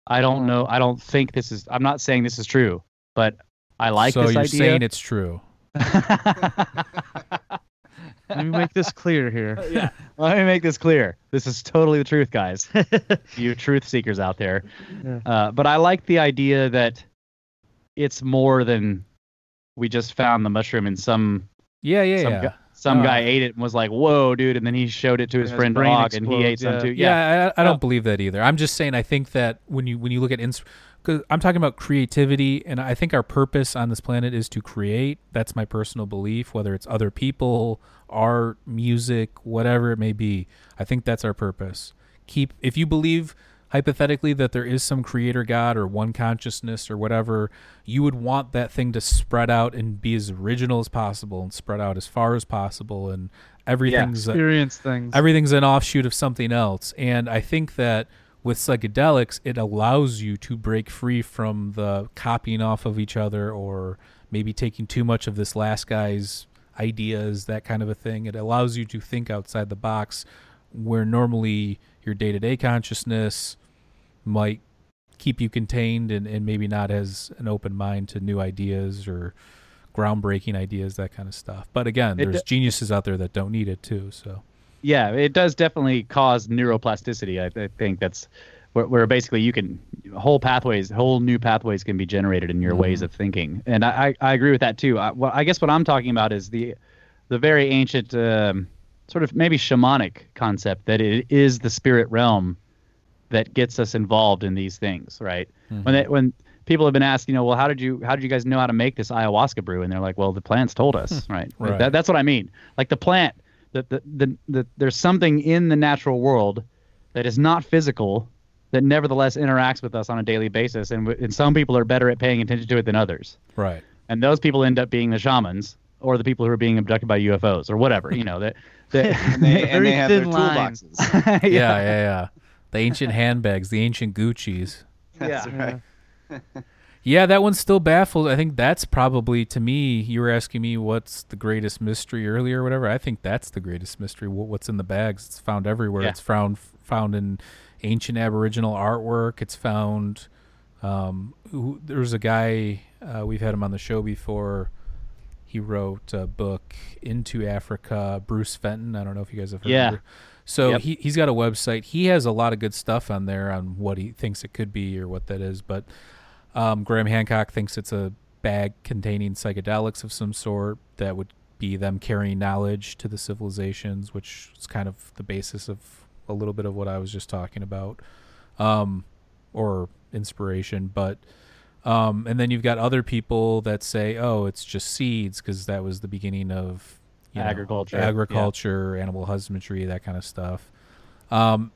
I don't know I don't think this is I'm not saying this is true, but I like so this you're idea. saying it's true. *laughs* Let me make this clear here. *laughs* yeah. *laughs* Let me make this clear. This is totally the truth, guys. *laughs* you truth seekers out there. Yeah. Uh, but I like the idea that it's more than we just found the mushroom in some Yeah, yeah, some, yeah. Gu- some No, guy ah. ate it and was like, "Whoa, dude!" And then he showed it to his His friend brain Dog, and he ate explodes, some too. Yeah, Yeah, I, I don't No. believe that either. I'm just saying I think that when you when you look at ins, because I'm talking about creativity, and I think our purpose on this planet is to create. That's my personal belief. Whether it's other people, art, music, whatever it may be, I think that's our purpose. Keep if you believe hypothetically that there is some creator god or one consciousness or whatever you would want that thing to spread out and be as original as possible and spread out as far as possible and everything's Experience things. everything's an offshoot of something else. And i think that with psychedelics it allows you to break free from the copying off of each other or maybe taking too much of this last guy's ideas that kind of a thing. It allows you to think outside the box where normally your day-to-day consciousness might keep you contained and, and maybe not as an open mind to new ideas or groundbreaking ideas that kind of stuff but again there's d- geniuses out there that don't need it too so yeah, it does definitely cause neuroplasticity. I, I think that's where, where basically you can whole pathways, whole new pathways can be generated in your ways of thinking, and I, I, I agree with that too. I, well, I guess what I'm talking about is the the very ancient um, sort of maybe shamanic concept that it is the spirit realm that gets us involved in these things, right? When mm-hmm. they, when people have been asked, you know, well, how did you how did you guys know how to make this ayahuasca brew? And they're like, well, the plants told us, hmm. right? Right. That, that's what I mean. Like the plant, the, the, the, the there's something in the natural world that is not physical that nevertheless interacts with us on a daily basis, and, w- and some people are better at paying attention to it than others, right and those people end up being the shamans or the people who are being abducted by UFOs or whatever, you know that. that *laughs* and they, *laughs* and Very they have their thin line. toolboxes. *laughs* yeah, yeah, yeah. The ancient handbags, the ancient Gucci's. *laughs* That's Yeah. right. *laughs* Yeah, that one's still baffled. I think that's probably to me. You were asking me what's the greatest mystery earlier, or whatever. I think that's the greatest mystery. What's in the bags? It's found everywhere. Yeah. It's found found in ancient Aboriginal artwork. It's found. Um, who, there's a guy uh, we've had him on the show before. He wrote a book into Africa. Bruce Fenton. I don't know if you guys have heard. Yeah. Of it. So Yep. he he's got a website. He has a lot of good stuff on there on what he thinks it could be or what that is, but. Um, Graham Hancock thinks it's a bag containing psychedelics of some sort that would be them carrying knowledge to the civilizations, which is kind of the basis of a little bit of what I was just talking about, um, or inspiration. But um, and then you've got other people that say, "Oh, it's just seeds," because that was the beginning of you know, Agriculture, yeah. agriculture, animal husbandry, that kind of stuff. Um,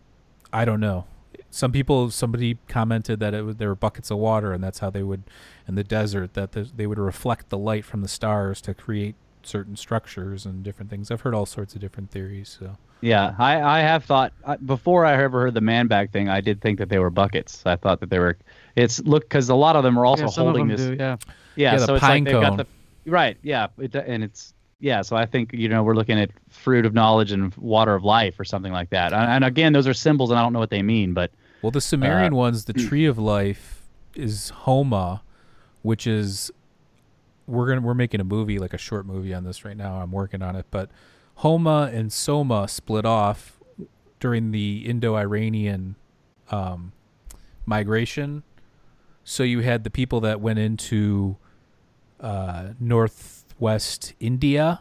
I don't know. Some people, somebody commented that it was, there were buckets of water, and that's how they would, in the desert, that the, they would reflect the light from the stars to create certain structures and different things. I've heard all sorts of different theories. So Yeah, I, I have thought before I ever heard the man bag thing. I did think that they were buckets. I thought that they were. It's look because a lot of them are also yeah, holding this. do, yeah. Yeah, Yeah, the so it's pine like they've got the right. Yeah, it, and it's yeah. So I think you know we're looking at fruit of knowledge and water of life or something like that. And, and again, those are symbols, and I don't know what they mean, but Well, the Sumerian ones, the *clears throat* tree of life is Homa, which is we're gonna we're making a movie like a short movie on this right now. I'm working on it, but Homa and Soma split off during the Indo-Iranian um, migration. So you had the people that went into uh, northwest India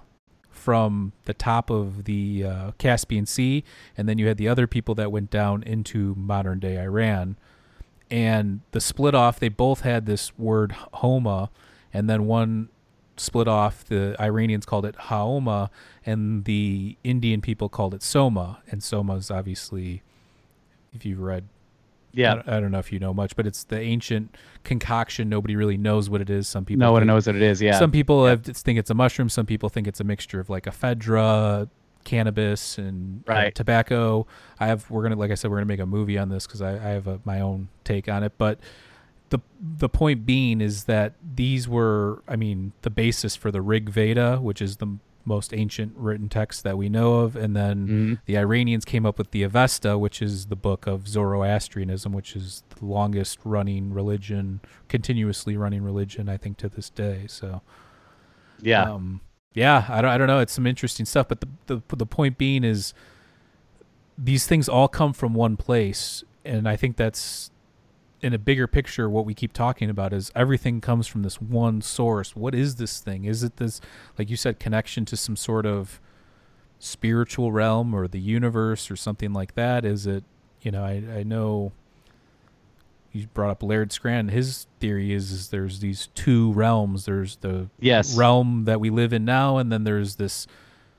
from the top of the uh, Caspian Sea, and then you had the other people that went down into modern day Iran. And the split off, they both had this word Homa, and then one split off. The Iranians called it Haoma, and the Indian people called it Soma. And Soma is obviously, if you've read I yeah, don't, I don't know if you know much, but it's the ancient concoction. Nobody really knows what it is. Some people no one think- knows what it is. Yeah, Some people have, think it's a mushroom. Some people think it's a mixture of like ephedra, cannabis, and uh, tobacco. I have. We're gonna, like I said, we're gonna make a movie on this because I, I have a, my own take on it. But the the point being is that these were, I mean, the basis for the Rig Veda, which is the most ancient written text that we know of, and then Mhm. the Iranians came up with the Avesta, which is the book of Zoroastrianism, which is the longest running religion, continuously running religion, I think, to this day. So, yeah, um, yeah, I don't, I don't know. It's some interesting stuff, but the, the the point being is these things all come from one place, and I think that's in a bigger picture. What we keep talking about is everything comes from this one source. What is this thing? Is it this, like you said, connection to some sort of spiritual realm or the universe or something like that? Is it, you know, I I know you brought up Laird Scranton. His theory is, is there's these two realms. There's the yes, realm that we live in now, and then there's this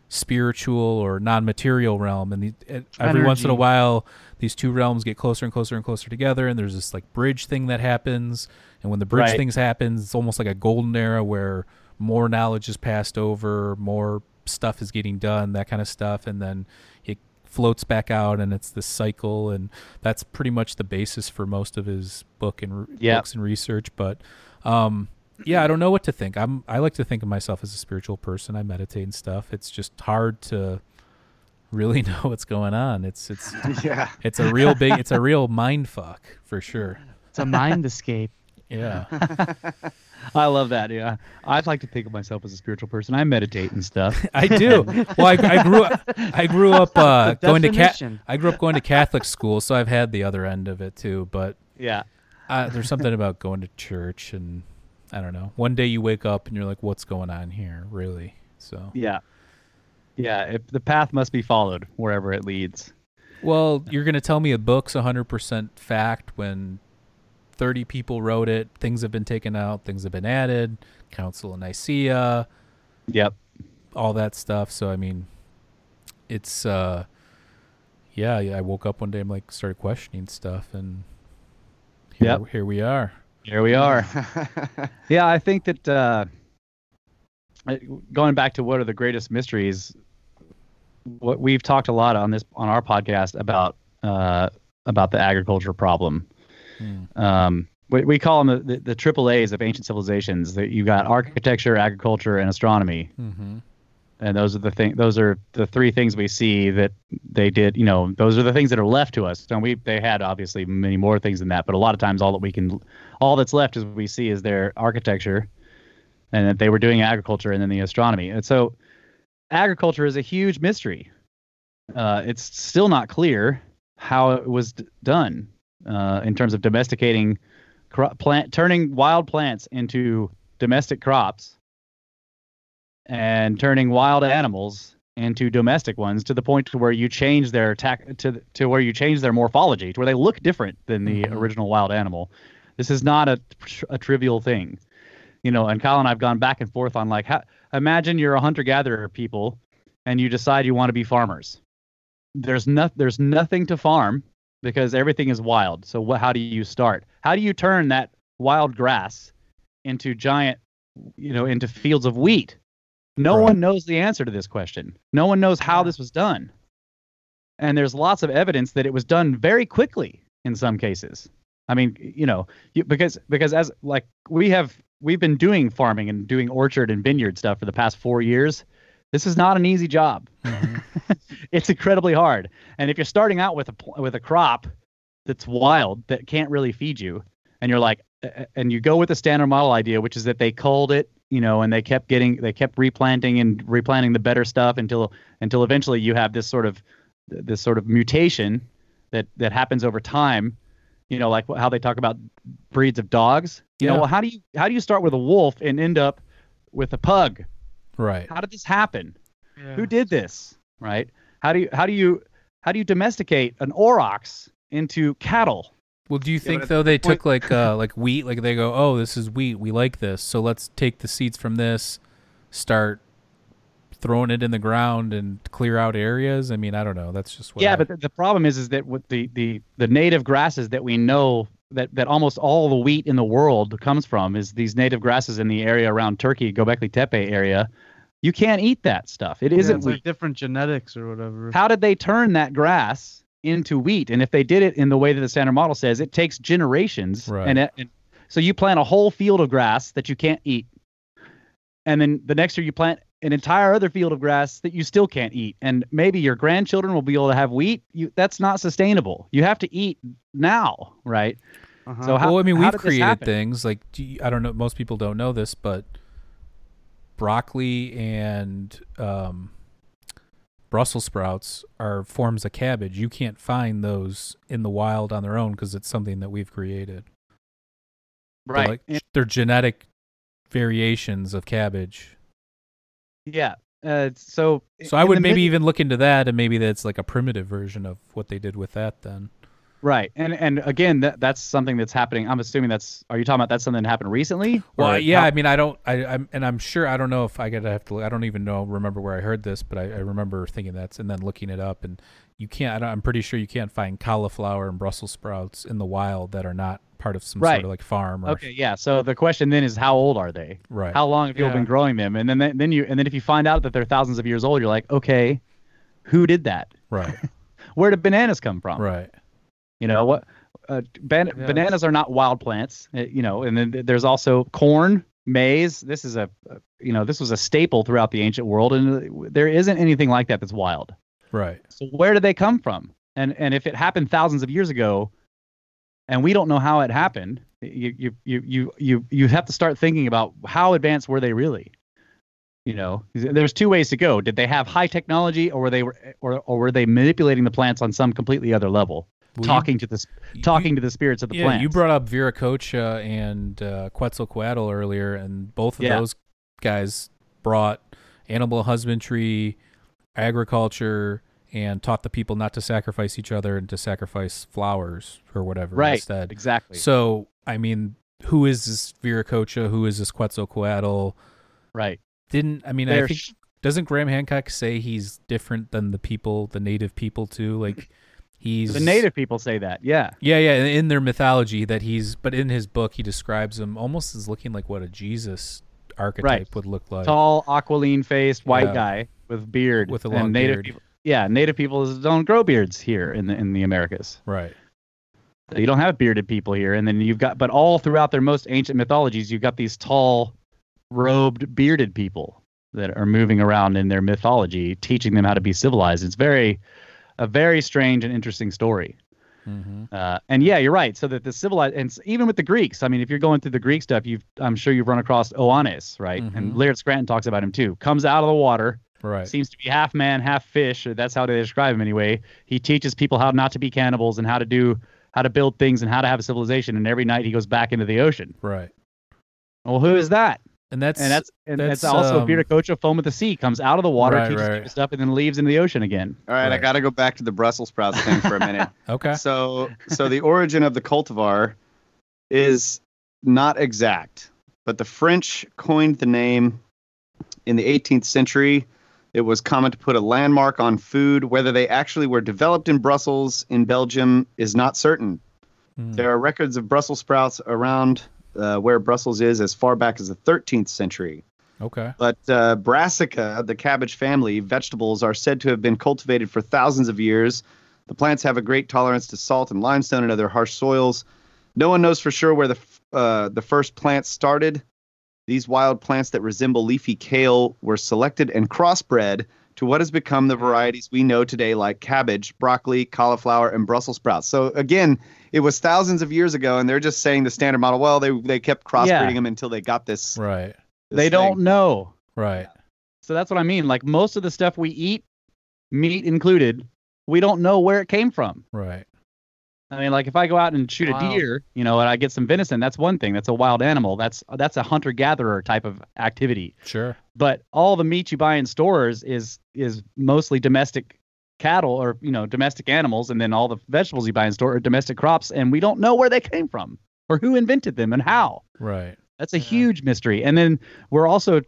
spiritual or non-material realm. And the, and every once in a while, these two realms get closer and closer and closer together, and there's this like bridge thing that happens. And when the bridge Right. things happens, it's almost like a golden era where more knowledge is passed over, more stuff is getting done, that kind of stuff, and then it floats back out, and it's this cycle, and that's pretty much the basis for most of his book and re- Yeah. books and research. But um, yeah, I don't know what to think. I'm I like to think of myself as a spiritual person. I meditate and stuff. It's just hard to really *laughs* know what's going on. It's it's *laughs* yeah. it's a real big it's a real mind fuck for sure. It's a mind escape. *laughs* Yeah. I love that. Yeah, I'd like to think of myself as a spiritual person. I meditate and stuff. I do. Well, I, I grew up. I grew up uh, going to cat. Definition. I grew up going to Catholic school, so I've had the other end of it too. But yeah, uh, there's something about going to church, and I don't know. One day you wake up and you're like, "What's going on here?" Really. So. yeah, yeah. If the path must be followed wherever it leads. Well, you're going to tell me a book's 100% fact when 30 people wrote it, things have been taken out, things have been added, Council of Nicaea, Yep. all that stuff. So, I mean, it's, uh, yeah, yeah, I woke up one day, I'm like, started questioning stuff, and here, Yep. here we are. Here we are. *laughs* yeah, I think that uh, uh, going back to what are the greatest mysteries, what we've talked a lot on this on our podcast about uh, about the agriculture problem. Hmm. Um, we, we call them the, the, the triple A's of ancient civilizations. That you got architecture, agriculture, and astronomy, Mm-hmm. and those are the thing. Those are the three things we see that they did. You know, those are the things that are left to us. And we they had obviously many more things than that, but a lot of times all that we can, all that's left is we see is their architecture, and that they were doing agriculture and then the astronomy. And so, agriculture is a huge mystery. Uh, it's still not clear how it was d- done uh, in terms of domesticating cro- plant turning wild plants into domestic crops and turning wild animals into domestic ones to the point to where you change their tac- to to where you change their morphology to where they look different than the Mhm. original wild animal. This is not a, tr- a trivial thing, you know. And Colin, and I've gone back and forth on like, how, imagine you're a hunter gatherer people, and you decide you want to be farmers. There's no, there's nothing to farm because everything is wild. So what, how do you start? How do you turn that wild grass into giant, you know, into fields of wheat? No Right. one knows the answer to this question. No one knows how this was done. And there's lots of evidence that it was done very quickly in some cases. I mean, you know, you, because because as like we have we've been doing farming and doing orchard and vineyard stuff for the past 4 years. This is not an easy job. Mm-hmm. *laughs* it's incredibly hard. And if you're starting out with a with a crop that's wild that can't really feed you, and you're like, and you go with the standard model idea, which is that they culled it, you know, and they kept getting, they kept replanting and replanting the better stuff until until eventually you have this sort of this sort of mutation that that happens over time. You know, like how they talk about breeds of dogs. You know, well, how do you how do you start with a wolf and end up with a pug? Right. How did this happen? Who did this? Right? How do you how do you how do you domesticate an aurochs into cattle? Well, do you think at though they point- took like uh like wheat, like they go, oh, this is wheat, we like this, so let's take the seeds from this, start throwing it in the ground and clear out areas. I mean, I don't know. That's just what. yeah, I- but the, the problem is is that with the, the the native grasses that we know that that almost all the wheat in the world comes from is these native grasses in the area around Turkey, Göbekli Tepe area. You can't eat that stuff. It Yeah, isn't it's wheat. like different genetics or whatever. How did they turn that grass into wheat? And if they did it in the way that the standard model says, it takes generations. Right. And, it, and so you plant a whole field of grass that you can't eat, and then the next year you plant an entire other field of grass that you still can't eat, and maybe your grandchildren will be able to have wheat. You, that's not sustainable. You have to eat now, right? Uh-huh. So how, well, I mean, how we've created things like do you- I don't know. Most people don't know this, but broccoli and um, Brussels sprouts are forms of cabbage. You can't find those in the wild on their own because it's something that we've created. They're right? like, they're genetic variations of cabbage. yeah. Uh, so So I would maybe mid- even look into that, and maybe that's like a primitive version of what they did with that. Then Right, and and again, that that's something that's happening. I'm assuming that's. Are you talking about that's something that happened recently? Well, Or yeah, how- I mean, I don't, I, I'm, and I'm sure I don't know if I gotta have to. I don't even know, remember where I heard this, but I, I remember thinking that's, and then looking it up, and you can't. I don't, I'm pretty sure you can't find cauliflower and Brussels sprouts in the wild that are not part of some sort of like farm. Or, Okay, yeah. So the question then is, how old are they? Right. How long have people Yeah. been growing them? And then then you and then if you find out that they're thousands of years old, you're like, okay, who did that? right. *laughs* Where did bananas come from? right. You know what? Uh, ban- Yeah. Bananas are not wild plants. uh, You know, and then there's also corn, maize. This is a, a- you know, this was a staple throughout the ancient world, and uh, there isn't anything like that that's wild. Right. So where did they come from? And and if it happened thousands of years ago, and we don't know how it happened, you you you you you you have to start thinking about how advanced were they really? You know, there's two ways to go. Did they have high technology, or were they or or were they manipulating the plants on some completely other level, Well, you- talking to the sp- you- talking to the spirits of the yeah, plants? you brought up Viracocha and uh, Quetzalcoatl earlier, and both of Yeah. those guys brought animal husbandry, agriculture, and taught the people not to sacrifice each other and to sacrifice flowers or whatever right, instead. exactly. So, I mean, who is this Viracocha? Who is this Quetzalcoatl? right. Didn't I mean? I think sh- doesn't Graham Hancock say he's different than the people, the native people too? Like he's the native people say that. Yeah. yeah, yeah, in their mythology that he's but in his book he describes him almost as looking like what a Jesus archetype Right. would look like. tall, aquiline faced white Yeah. guy with beard. With a and long native beard. People, yeah, native people don't grow beards here in the in the Americas. Right. You don't have bearded people here, and then you've got, but all throughout their most ancient mythologies, you've got these tall, robed, bearded people that are moving around in their mythology, teaching them how to be civilized. It's very, a very strange and interesting story. Mm-hmm. Uh, and yeah, you're right. So that the civilized, and even with the Greeks, I mean, if you're going through the Greek stuff, you've, I'm sure you've run across Oannes, right? And Mhm. Laird Scranton talks about him too. Comes out of the water, Right. seems to be half man, half fish. or That's how they describe him anyway. He teaches people how not to be cannibals and how to do, how to build things and how to have a civilization. And every night he goes back into the ocean. Right. Well, who is that? And that's And that's and that's, that's, also um, Bearded Coach of Foam of the Sea. Comes out of the water, Right, teaches right. people stuff, and then leaves into the ocean again. All right, I got to go back to the Brussels sprouts thing for a minute. *laughs* okay. So, so the origin of the cultivar is not exact, but the French coined the name in the 18th century. It was common to put a landmark on food. Whether they actually were developed in Brussels, in Belgium, is not certain. Mm. There are records of Brussels sprouts around uh, where Brussels is as far back as the 13th century. Okay. But uh, brassica, the cabbage family, vegetables are said to have been cultivated for thousands of years. The plants have a great tolerance to salt and limestone and other harsh soils. No one knows for sure where the uh, the first plants started. These wild plants that resemble leafy kale were selected and crossbred to what has become the varieties we know today, like cabbage, broccoli, cauliflower, and Brussels sprouts. So again, it was thousands of years ago, and they're just saying the standard model. Well, they they kept crossbreeding Yeah. them until they got this. Right. this they thing. don't know. Right. So that's what I mean. Like most of the stuff we eat, meat included, we don't know where it came from. Right. I mean, like if I go out and shoot Wow. a deer, you know, and I get some venison, that's one thing. That's a wild animal. That's that's a hunter gatherer type of activity. Sure. But all the meat you buy in stores is is mostly domestic cattle or you know domestic animals, and then all the vegetables you buy in store are domestic crops, and we don't know where they came from or who invented them and how. Right. That's a huge mystery. And then we're also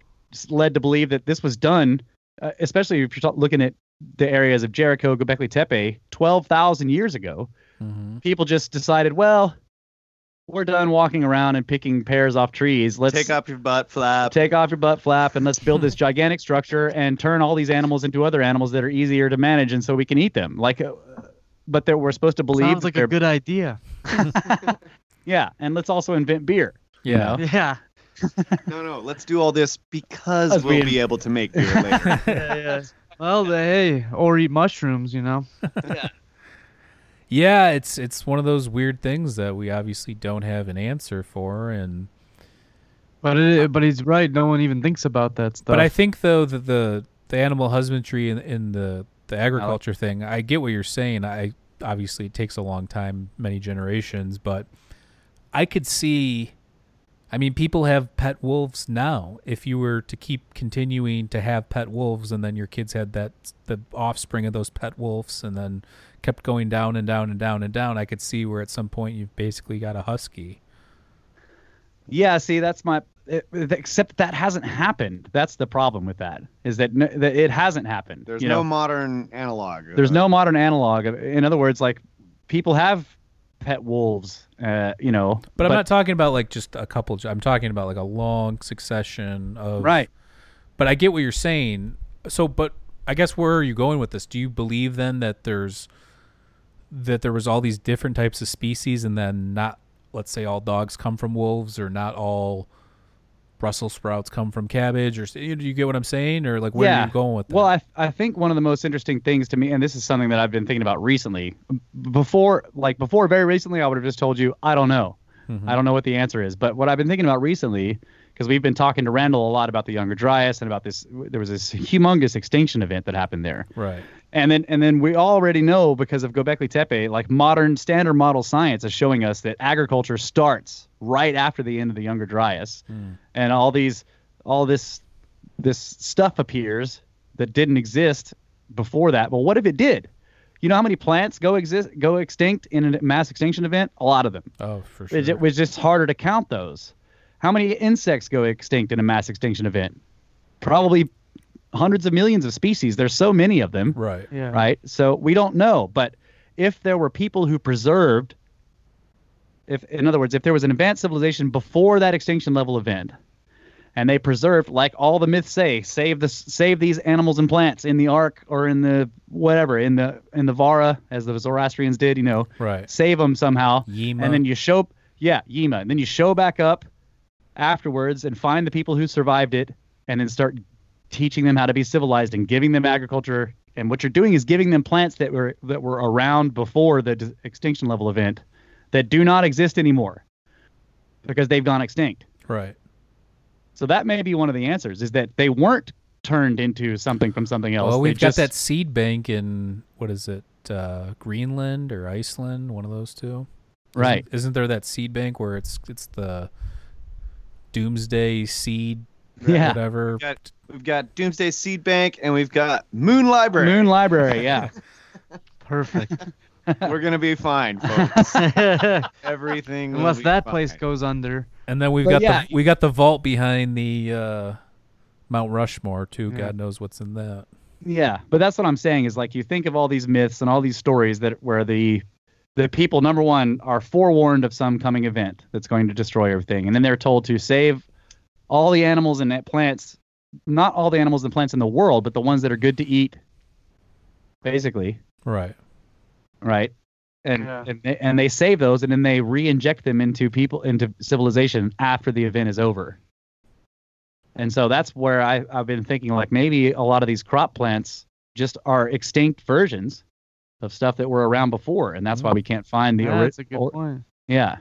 led to believe that this was done, uh, especially if you're looking at the areas of Jericho, Göbekli Tepe, 12,000 years ago. Mm-hmm. People just decided, well, we're done walking around and picking pears off trees. Let's Take off your butt flap. take off your butt flap and let's build this *laughs* gigantic structure and turn all these animals into other animals that are easier to manage and so we can eat them. Like, uh, but that we're supposed to believe. Sounds like a they're- good idea. *laughs* *laughs* Yeah, and let's also invent beer. you Yeah. know? Yeah. No, no, let's do all this because we'll being- be able to make beer later. yeah, yeah. Well, the, hey, or eat mushrooms, you know. Yeah, it's it's one of those weird things that we obviously don't have an answer for, and But it, but he's right. No one even thinks about that stuff. but I think though that the the animal husbandry and in the the agriculture thing, I get what you're saying. I obviously it takes a long time, many generations, but I could see. I mean, people have pet wolves now. If you were to keep continuing to have pet wolves, and then your kids had that the offspring of those pet wolves, and then kept going down and down and down and down, I could see where at some point you've basically got a husky. Yeah, see, that's my. It, except that hasn't happened. That's the problem with that. Is that, n- that it hasn't happened. There's you no know? modern analog. There's no modern analog. In other words, like people have pet wolves. Uh, you know, But, I'm not talking about like just a couple. I'm talking about like a long succession of right. But I get what you're saying. So, but I guess where are you going with this? Do you believe then that there's that there was all these different types of species, and then not, let's say, all dogs come from wolves, or not all Brussels sprouts come from cabbage, or do you get what I'm saying, or like where are you going with that? Well, I I think one of the most interesting things to me, and this is something that I've been thinking about recently. Before, like before, very recently, I would have just told you I don't know. Mhm. I don't know what the answer is. But what I've been thinking about recently, because we've been talking to Randall a lot about the Younger Dryas and about this, there was this humongous extinction event that happened there. right. And then and then we already know because of Göbekli Tepe, like modern standard model science is showing us that agriculture starts right after the end of the Younger Dryas, Hmm. and all these all this this stuff appears that didn't exist before that. Well, what if it did? You know how many plants go exist go extinct in a mass extinction event? A lot of them. Oh, for sure. It was just harder to count those. How many insects go extinct in a mass extinction event? Probably hundreds of millions of species. There's so many of them right. yeah. right? So we don't know. But if there were people who preserved, if in other words, if there was an advanced civilization before that extinction level event, and they preserved, like all the myths say, save the save these animals and plants in the ark or in the whatever in the in the Vara, as the Zoroastrians did. You know, Right. save them somehow, Yima. and then you show, yeah, Yima, and then you show back up afterwards and find the people who survived it, and then start teaching them how to be civilized and giving them agriculture. And what you're doing is giving them plants that were that were around before the d- extinction level event, that do not exist anymore, because they've gone extinct. Right. So that may be one of the answers: is that they weren't turned into something from something else. Well, we've got that seed bank in what is it? Uh, Greenland or Iceland? One of those two. right. Isn't, isn't there that seed bank where it's it's the doomsday seed Yeah. whatever? We've got, we've got Doomsday Seed Bank and we've got Moon Library. Moon Library, yeah. *laughs* Perfect. We're gonna be fine, folks. *laughs* Everything. will Unless be that fine. place goes under. And then we've But got yeah. the we got the vault behind the uh, Mount Rushmore too. Yeah. God knows what's in that. Yeah, but that's what I'm saying is like you think of all these myths and all these stories that where the the people number one are forewarned of some coming event that's going to destroy everything, and then they're told to save all the animals and plants, not all the animals and plants in the world, but the ones that are good to eat, basically, Right. right? And Yeah. and, they, and they save those, and then they re-inject them into people into civilization after the event is over. And so that's where I, I've been thinking like maybe a lot of these crop plants just are extinct versions of stuff that were around before, and that's why mm-hmm. we can't find the Yeah, ori- that's a good or- point. yeah.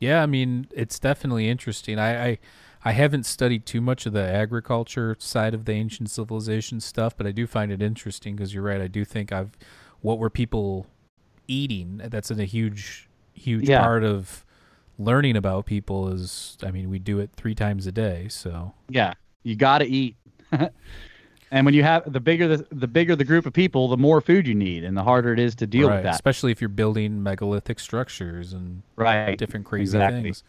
Yeah, I mean it's definitely interesting. I, I I haven't studied too much of the agriculture side of the ancient civilization stuff, but I do find it interesting because you're right. I do think I've what were people eating? That's a huge huge Yeah. part of learning about people is I mean we do it three times a day, so Yeah, you got to eat. *laughs* and when you have the bigger the the bigger the group of people, the more food you need, and the harder it is to deal right, with that. especially if you're building megalithic structures and Right. different crazy exactly. things.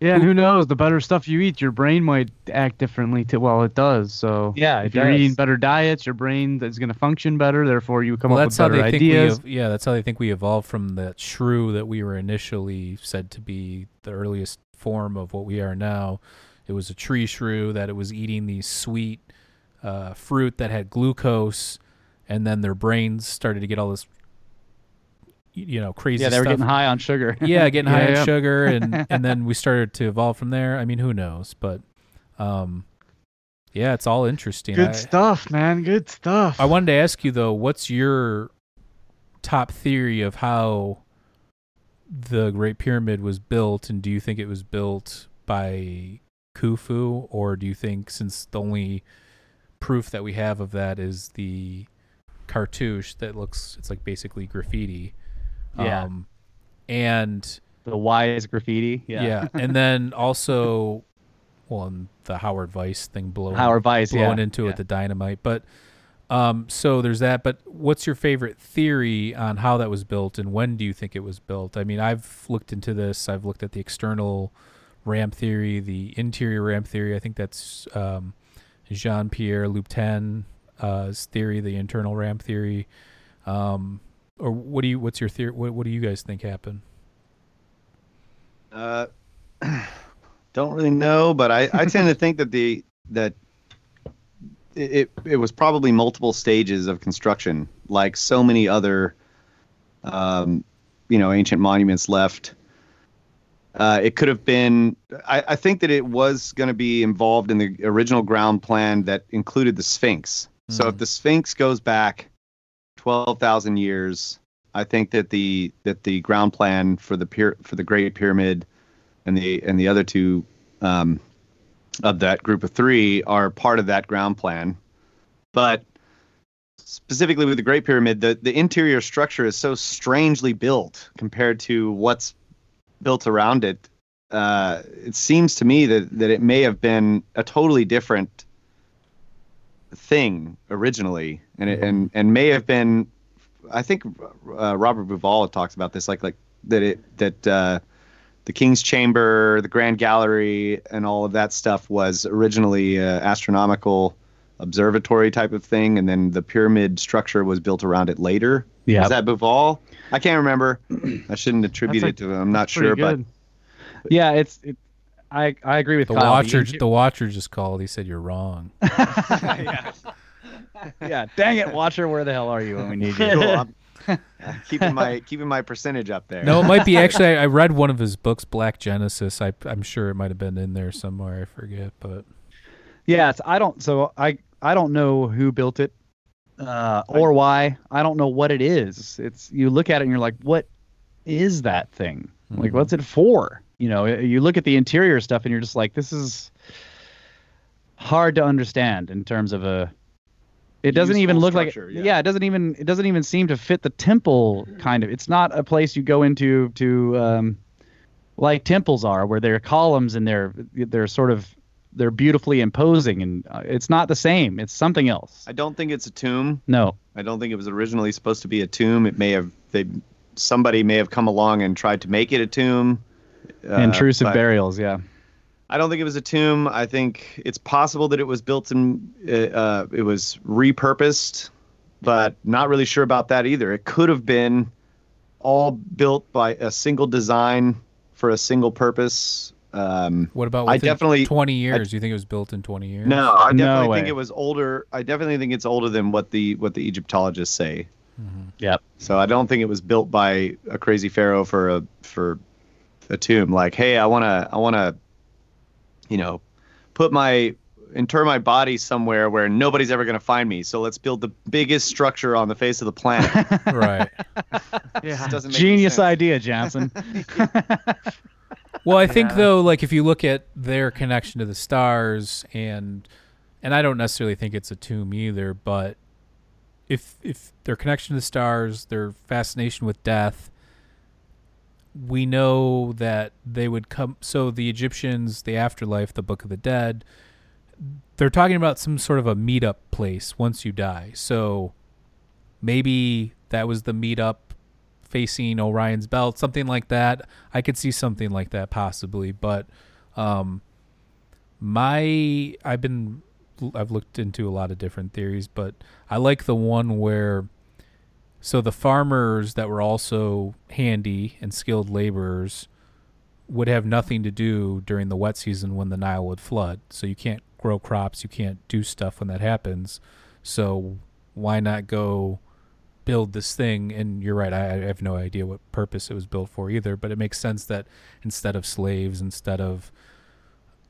Yeah, and who knows? The better stuff you eat, your brain might act differently. To well, it does. So Yeah, if it you're does. eating better diets, your brain is going to function better. Therefore, you come well, up that's with how better they think we ideas. ev- yeah, that's how they think we evolved from that shrew that we were initially said to be the earliest form of what we are now. It was a tree shrew that it was eating these sweet uh, fruit that had glucose, and then their brains started to get all this, you know, crazy. yeah, they were stuff. getting high on sugar. *laughs* yeah, getting *laughs* high Yeah, on sugar, *laughs* and and then we started to evolve from there. I mean, who knows? But, um, yeah, it's all interesting. Good I- stuff, man. Good stuff. I wanted to ask you though, what's your top theory of how the Great Pyramid was built, and do you think it was built by Khufu, or do you think since the only proof that we have of that is the cartouche that looks it's like basically graffiti, Yeah. um, and the Vyse graffiti. Yeah. yeah, *laughs* and then also, well, and the Howard Vyse thing blowing Howard Vyse. blowing yeah. into yeah. it the dynamite. But um, so there's that. But what's your favorite theory on how that was built, and when do you think it was built? I mean, I've looked into this. I've looked at the external ramp theory, the interior ramp theory. I think that's um, Jean Pierre Louboutin's uh, theory, the internal ramp theory. Um, or what do you? What's your theory? What, what do you guys think happened? Uh, *clears throat* don't really know, but I, I tend to think that the that it it was probably multiple stages of construction, like so many other, um, you know, ancient monuments left. Uh, it could have been. I, I think that it was going to be involved in the original ground plan that included the Sphinx. So Mhm. if the Sphinx goes back twelve thousand years, I think that the that the ground plan for the pyra- for the Great Pyramid and the and the other two um, of that group of three are part of that ground plan. But specifically with the Great Pyramid, the, the interior structure is so strangely built compared to what's built around it. Uh, it seems to me that, that it may have been a totally different thing originally, and it, and and may have been. I think uh, Robert Bauval talks about this, like like that it that uh, the King's Chamber, the Grand Gallery, and all of that stuff was originally uh, astronomical observatory type of thing, and then the pyramid structure was built around it later. Yeah. Is that Bouval? I can't remember. *clears throat* I shouldn't attribute That's it to him. I'm not Pretty sure, but. Yeah, it's it, I I agree with The Kyle. watcher, The- the watcher just called. He said you're wrong. *laughs* yeah. yeah. Dang it, Watcher, where the hell are you when we need you? Cool. *laughs* I'm keeping my keeping my percentage up there. No, it might be *laughs* actually. I, I read one of his books, Black Genesis. I, I'm sure it might have been in there somewhere. I forget, but Yeah, it's, I don't. So I I don't know who built it, uh, or why. I don't know what it is. It's you look at it and you're like, what is that thing? Like, Mhm. what's it for? You know, you look at the interior stuff and you're just like, this is hard to understand in terms of a. It doesn't even look like yeah. yeah. It doesn't even it doesn't even seem to fit the temple kind of. It's not a place you go into to um, like temples are, where there are columns and they're they're sort of they're beautifully imposing, and uh, it's not the same. It's something else. I don't think it's a tomb. No, I don't think it was originally supposed to be a tomb. It may have they somebody may have come along and tried to make it a tomb. Uh, intrusive burials. Yeah, I don't think it was a tomb. I think it's possible that it was built in. Uh, uh, it was repurposed, but not really sure about that either. It could have been all built by a single design for a single purpose. Um, what about I definitely- 20 years? you think it was built in 20 years? no, I definitely way. think it was older. I definitely think it's older than what the what the Egyptologists say. yep. So I don't think it was built by a crazy pharaoh for a for a tomb. Like, hey, I wanna I wanna, you know, put my inter my body somewhere where nobody's ever gonna find me. So let's build the biggest structure on the face of the planet. *laughs* right. *laughs* This doesn't make Genius sense. idea, Johnson. *laughs* Well, I think Yeah. though, like if you look at their connection to the stars, and and I don't necessarily think it's a tomb either, but if if their connection to the stars, their fascination with death, we know that they would come. So the Egyptians, the afterlife, the Book of the Dead, they're talking about some sort of a meetup place once you die. So maybe that was the meetup facing Orion's belt, something like that. I could see something like that possibly, but um my I've been I've looked into a lot of different theories, but I like the one where so the farmers that were also handy and skilled laborers would have nothing to do during the wet season when the Nile would flood. So you can't grow crops, you can't do stuff when that happens. So why not go build this thing and you're right I, I have no idea what purpose it was built for either but it makes sense that instead of slaves instead of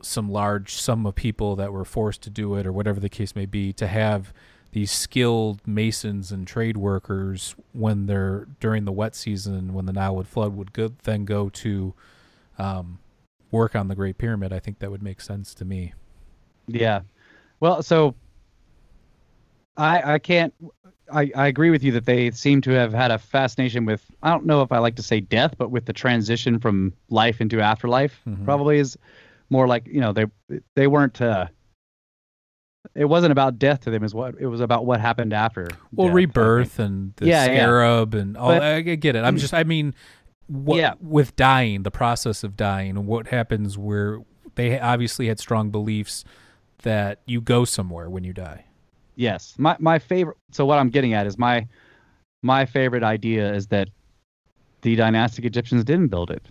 some large sum of people that were forced to do it or whatever the case may be to have these skilled masons and trade workers when they're during the wet season when the Nile would flood would go, then go to um, work on the Great Pyramid I think that would make sense to me Yeah. Well, so I I can't I, I agree with you that they seem to have had a fascination with I don't know if I like to say death, but with the transition from life into afterlife Mhm. probably is more like, you know, they they weren't uh it wasn't about death to them is what it was about what happened after. well death, rebirth and the Yeah, yeah. scarab and all But- I, get it i'm just i mean what Yeah. with dying the process of dying and what happens where they obviously had strong beliefs that you go somewhere when you die Yes. My my favorite so what I'm getting at is my my favorite idea is that the dynastic Egyptians didn't build it.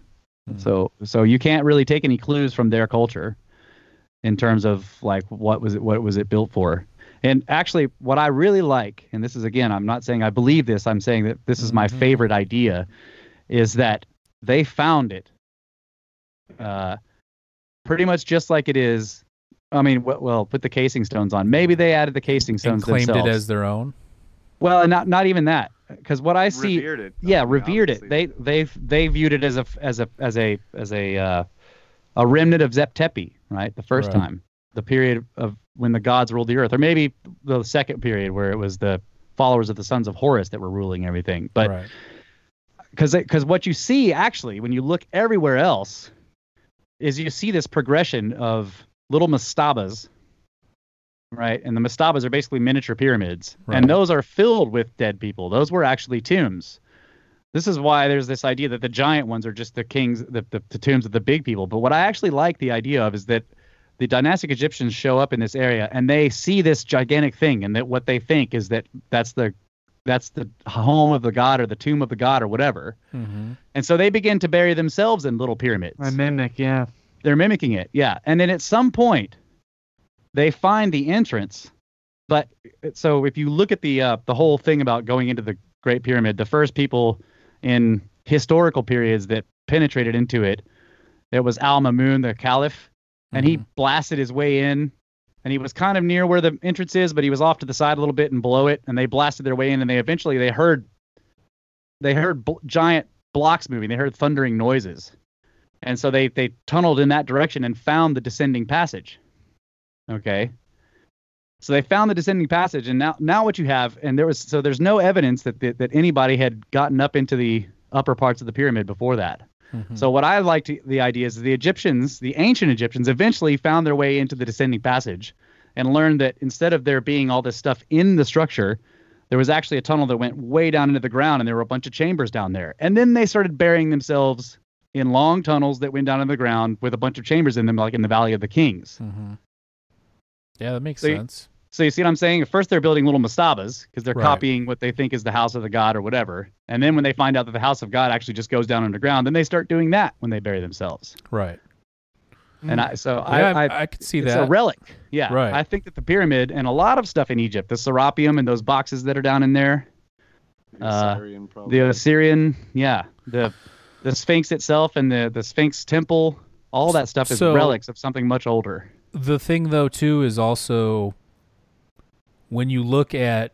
Mhm. So so you can't really take any clues from their culture in terms of like what was it what was it built for. And actually what I really like and this is again I'm not saying I believe this I'm saying that this is my Mhm. favorite idea is that they found it uh pretty much just like it is I mean, well, well, put the casing stones on. Maybe they added the casing and stones claimed themselves. it as their own well, and not not even that, because what I see, Revered it. yeah, I mean, revered it. They they they viewed it as a as a as a as a uh, a remnant of Zep Tepi, right? The first Right. time, the period of when the gods ruled the earth, or maybe the second period where it was the followers of the sons of Horus that were ruling everything. But right because because what you see actually when you look everywhere else is you see this progression of little mastabas right and the mastabas are basically miniature pyramids Right. and those are filled with dead people those were actually tombs this is why there's this idea that the giant ones are just the kings the, the, the tombs of the big people but what i actually like the idea of is that the dynastic egyptians show up in this area and they see this gigantic thing and that what they think is that that's the that's the home of the god or the tomb of the god or whatever mm-hmm. and so they begin to bury themselves in little pyramids. I mimic, yeah. They're mimicking it, yeah. And then at some point, they find the entrance. But so if you look at the uh, the whole thing about going into the Great Pyramid, the first people in historical periods that penetrated into it, it was Al Mamun, the Caliph, and he Mhm. blasted his way in. And he was kind of near where the entrance is, but he was off to the side a little bit and below it. And they blasted their way in, and they eventually they heard they heard bl- giant blocks moving. They heard thundering noises, and so they they tunneled in that direction and found the descending passage. Okay. So they found the descending passage, and now now what you have, and there was so there's no evidence that that, that anybody had gotten up into the upper parts of the pyramid before that. Mhm. So what I like to, the idea is the Egyptians, the ancient Egyptians, eventually found their way into the descending passage, and learned that instead of there being all this stuff in the structure, there was actually a tunnel that went way down into the ground, and there were a bunch of chambers down there. And then they started burying themselves in long tunnels that went down in the ground with a bunch of chambers in them, like in the Valley of the Kings. Mhm. Yeah, that makes So you- sense. So you see what I'm saying? At first they're building little mastabas because they're Right. copying what they think is the house of the god or whatever. And then when they find out that the house of God actually just goes down underground, then they start doing that when they bury themselves. Right. And I so Yeah, I, I, I, I could see it's that. a relic. Yeah. Right. I think that the pyramid and a lot of stuff in Egypt, the Serapeum and those boxes that are down in there, Uh, Osirion, probably. the Osirion, yeah, the the Sphinx itself and the the Sphinx temple, all that stuff is So- relics of something much older. the thing though too is also when you look at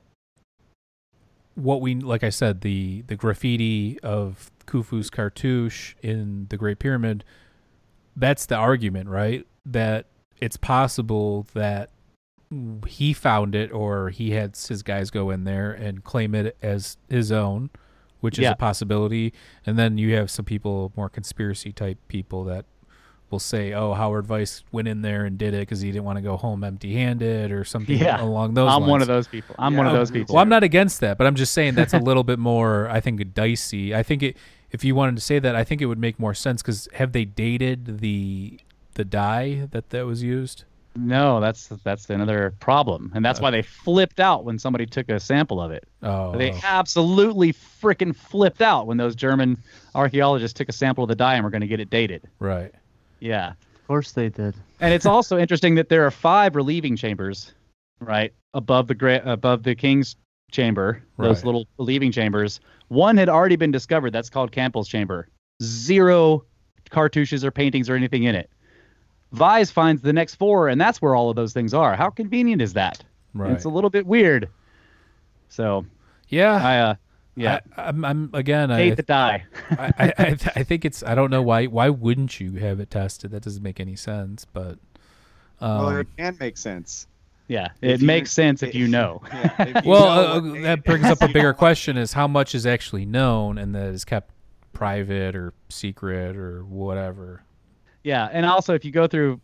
what we like I said the the graffiti of Khufu's cartouche in the Great Pyramid that's the argument right that it's possible that he found it or he had his guys go in there and claim it as his own which is Yeah. a possibility and then you have some people more conspiracy type people that will say, "Oh, Howard Vyse went in there and did it because he didn't want to go home empty-handed or something Yeah. along those I'm lines." one of those people. I'm one of those people. Well, I'm not against that, but I'm just saying that's a little bit more, I think, dicey. I think it, if you wanted to say that, I think it would make more sense because have they dated the the dye that that was used? No, that's that's another problem, and that's why they flipped out when somebody took a sample of it. Oh, oh. They absolutely freaking flipped out when those German archaeologists took a sample of the dye and were going to get it dated. right. Yeah, Of course they did. and it's *laughs* also interesting that there are five relieving chambers, right above the gra- above the king's chamber. Those Right. little relieving chambers. One had already been discovered. That's called Campbell's chamber. Zero cartouches or paintings or anything in it. Vyse finds the next four, and that's where all of those things are. How convenient is that? Right. It's a little bit weird. So yeah. I uh yeah I, I'm, I'm again. hate I, the die. *laughs* I, I, I, I think it's. I don't know why. Why wouldn't you have it tested? That doesn't make any sense. But um, well, it can make sense. Yeah, If it you- makes sense if you know. Yeah, if you *laughs* well, know uh, that brings up a *laughs* bigger question: is how much is actually known and that is kept private or secret or whatever. Yeah, and also if you go through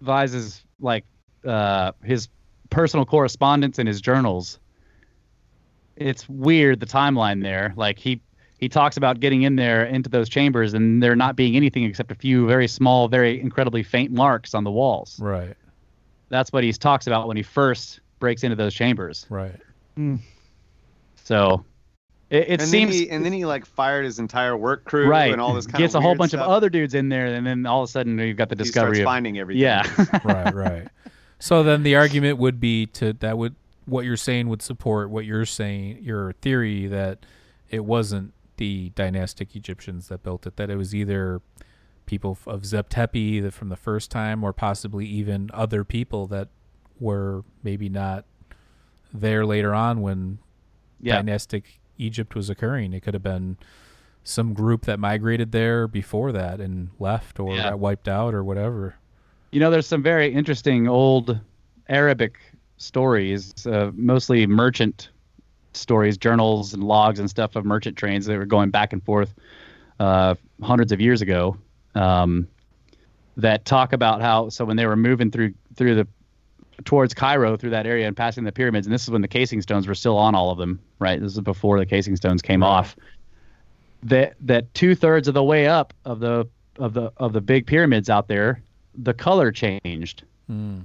Vyse's like uh his personal correspondence and his journals, it's weird the timeline there. Like he he talks about getting in there into those chambers and there not being anything except a few very small, very incredibly faint marks on the walls. Right. That's what he talks about when he first breaks into those chambers. Right. So it, it and seems then he, and then he like fired his entire work crew right. and all this kind of stuff. Gets of a whole bunch stuff. of other dudes in there, and then all of a sudden you've got the discovery starts of finding everything. yeah. *laughs* right. Right. So then the argument would be to that would what you're saying would support what you're saying your theory that it wasn't the dynastic Egyptians that built it that it was either people of Zep Tepi that from the first time or possibly even other people that were maybe not there later on when yeah. dynastic Egypt was occurring. It could have been some group that migrated there before that and left or Yeah. got wiped out or whatever. You know, there's some very interesting old Arabic stories, uh, mostly merchant stories, journals and logs and stuff of merchant trains that were going back and forth uh, hundreds of years ago. Um, that talk about how so when they were moving through through the towards Cairo through that area and passing the pyramids, and this is when the casing stones were still on all of them, right? This is before the casing stones came Right. off. That that two thirds of the way up of the of the of the big pyramids out there, the color changed Mm.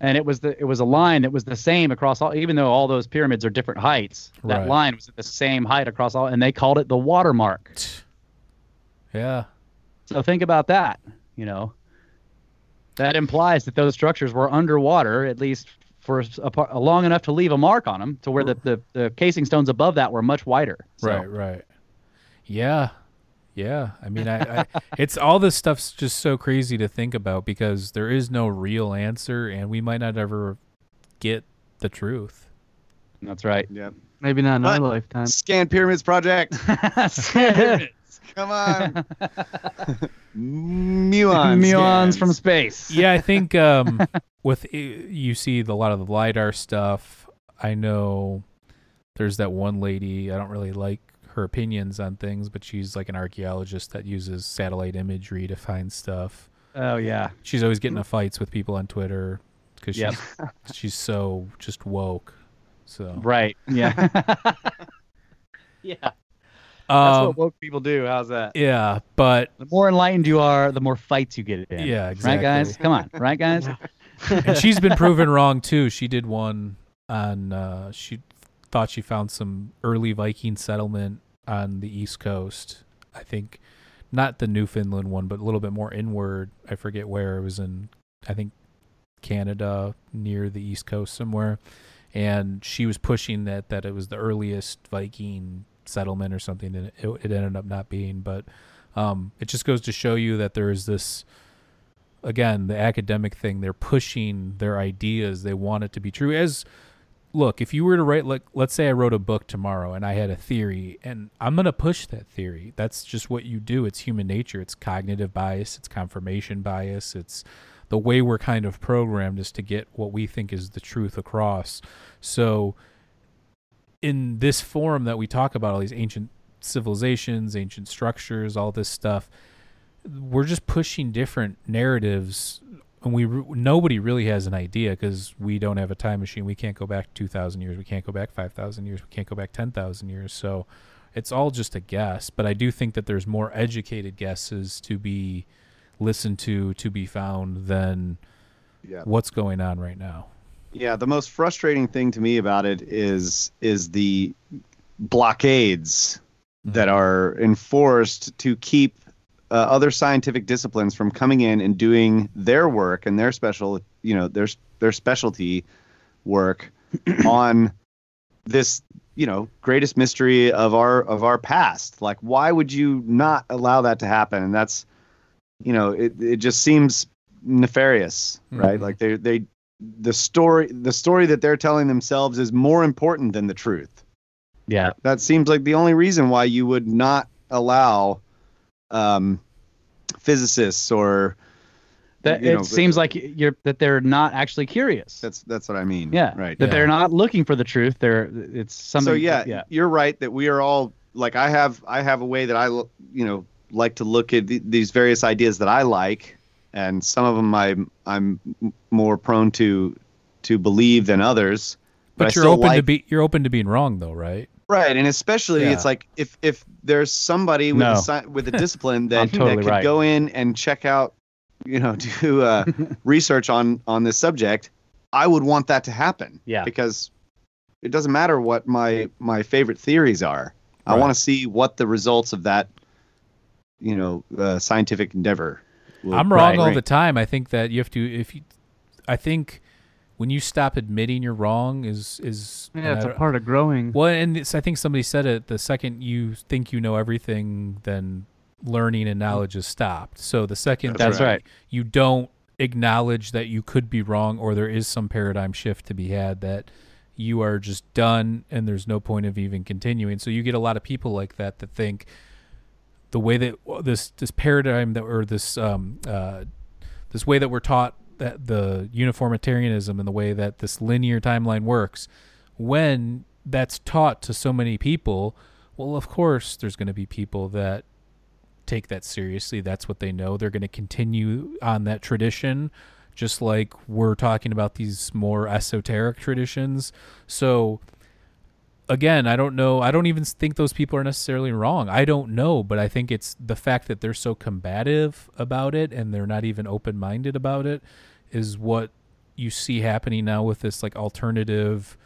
and it was the it was a line that was the same across all even though all those pyramids are different heights that Right. line was at the same height across all and they called it the watermark Yeah. so think about that you know that implies that those structures were underwater at least for a, a long enough to leave a mark on them, to where the, the, the casing stones above that were much wider. So, Right, right. Yeah. Yeah. I mean, I, I *laughs* it's all this stuff's just so crazy to think about because there is no real answer and we might not ever get the truth. That's right. Yeah. Maybe not in our But- lifetime. Scan Pyramids Project. *laughs* *laughs* Come on. *laughs* Muons. Muons scans. from space. Yeah, I think um, *laughs* with you see the, a lot of the lidar stuff. I know there's that one lady. I don't really like her opinions on things, but she's like an archaeologist that uses satellite imagery to find stuff. Oh yeah. She's always getting into fights with people on Twitter because Yep. she's she's so just woke. So Right. Yeah. *laughs* yeah. That's um, what woke people do. How's that? yeah, but The more enlightened you are, the more fights you get in. Yeah, Right, guys? Come on. Right, guys? *laughs* and she's been proven wrong too. She did one on uh she thought she found some early Viking settlement on the east coast. I think not the Newfoundland one, but a little bit more inward. I forget where it was in I think Canada near the east coast somewhere. And she was pushing that that it was the earliest Viking settlement or something and it, it ended up not being, but um it just goes to show you that there is this again the academic thing. They're pushing their ideas. They want it to be true. As look if you were to write like let's say i wrote a book tomorrow and i had a theory and i'm to push that theory. That's just what you do. It's human nature. It's cognitive bias. It's confirmation bias. It's the way we're kind of programmed is to get what we think is the truth across. So in this forum that we talk about all these ancient civilizations ancient structures all this stuff we're just pushing different narratives and we re- nobody really has an idea because we don't have a time machine. We can't go back 2000 years. We can't go back 5000 years. We can't go back 10000 years. So it's all just a guess but i do think that there's more educated guesses to be listened to to be found than Yeah. what's going on right now Yeah, the most frustrating thing to me about it is is the blockades that are enforced to keep uh, other scientific disciplines from coming in and doing their work and their special, you know, their their specialty work *clears throat* on this, you know, greatest mystery of our of our past. Like, why would you not allow that to happen? And that's, you know, it it just seems nefarious, right? Mhm. Like they they the story the story that they're telling themselves is more important than the truth. Yeah. That seems like the only reason why you would not allow um, physicists or That you it know, seems like you're that they're not actually curious. that's that's what I mean. yeah. right. That Yeah. they're not looking for the truth. They're it's something. so yeah, Yeah. you're right that we are all like I have I have a way that I l- you know like to look at th- these various ideas that I like, and some of them I'm I'm more prone to to believe than others. but, I you're still open to be you're open to being wrong though right Right, and especially Yeah. it's like if if there's somebody with No. a sci- with a *laughs* discipline that, totally that could right. go in and check out, you know, *laughs* do uh, *laughs* research on on this subject, I would want that to happen. Yeah. because it doesn't matter what my my favorite theories are. Right. I want to see what the results of that, you know, uh, scientific endeavor. Will I'm wrong Right, all the time. I think that you have to if you I think when you stop admitting you're wrong is is Yeah, it's I a don't- part of growing. well, and it's, I think somebody said it. The second you think you know everything, then learning and knowledge is stopped. So the second That's right. you don't acknowledge that you could be wrong or there is some paradigm shift to be had that you are just done and there's no point of even continuing. So you get a lot of people like that that think the way that this this paradigm that or this um uh this way that we're taught that the uniformitarianism and the way that this linear timeline works when that's taught to so many people well of course there's going to be people that take that seriously. That's what they know. They're going to continue on that tradition just like we're talking about these more esoteric traditions. So again, I don't know. I don't even think those people are necessarily wrong. I don't know, but I think it's the fact that they're so combative about it and they're not even open minded about it is what you see happening now with this like alternative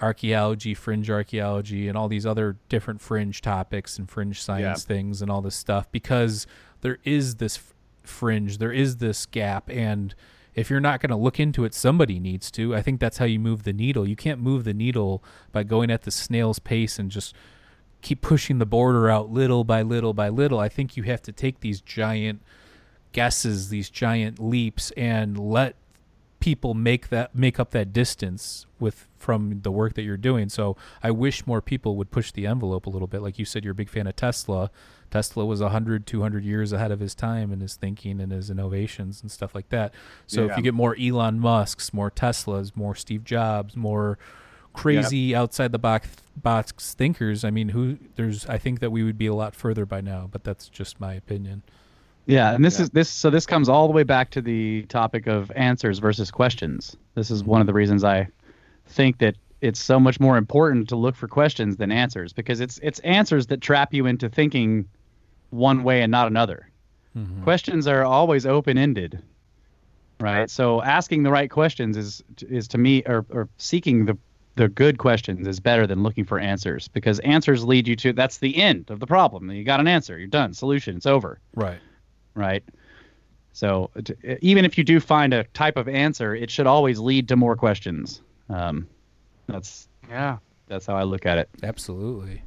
archaeology, fringe archaeology, and all these other different fringe topics and fringe science things and all this stuff because there is this fringe. There is this gap, and if you're not going to look into it, somebody needs to. I think that's how you move the needle. You can't move the needle by going at the snail's pace and just keep pushing the border out little by little by little. I think you have to take these giant guesses, these giant leaps, and let people make that make up that distance with from the work that you're doing. So I wish more people would push the envelope a little bit. Like you said, you're a big fan of Tesla. Tesla was 100, 200 years ahead of his time in his thinking and his innovations and stuff like that. So if you get more Elon Musk's, more Teslas, more Steve Jobs, more crazy outside the box box thinkers, I mean, who there's I think that we would be a lot further by now, but that's just my opinion. Yeah, and this Yeah. is this so this comes all the way back to the topic of answers versus questions. This is one of the reasons I think that it's so much more important to look for questions than answers because it's it's answers that trap you into thinking one way and not another. Questions are always open-ended. Right? So asking the right questions is is to me or or seeking the the good questions is better than looking for answers because answers lead you to that's the end of the problem. You got an answer, you're done, solution, it's over Right. right? So t- even if you do find a type of answer, it should always lead to more questions. Um, that's Yeah. that's how I look at it. Absolutely.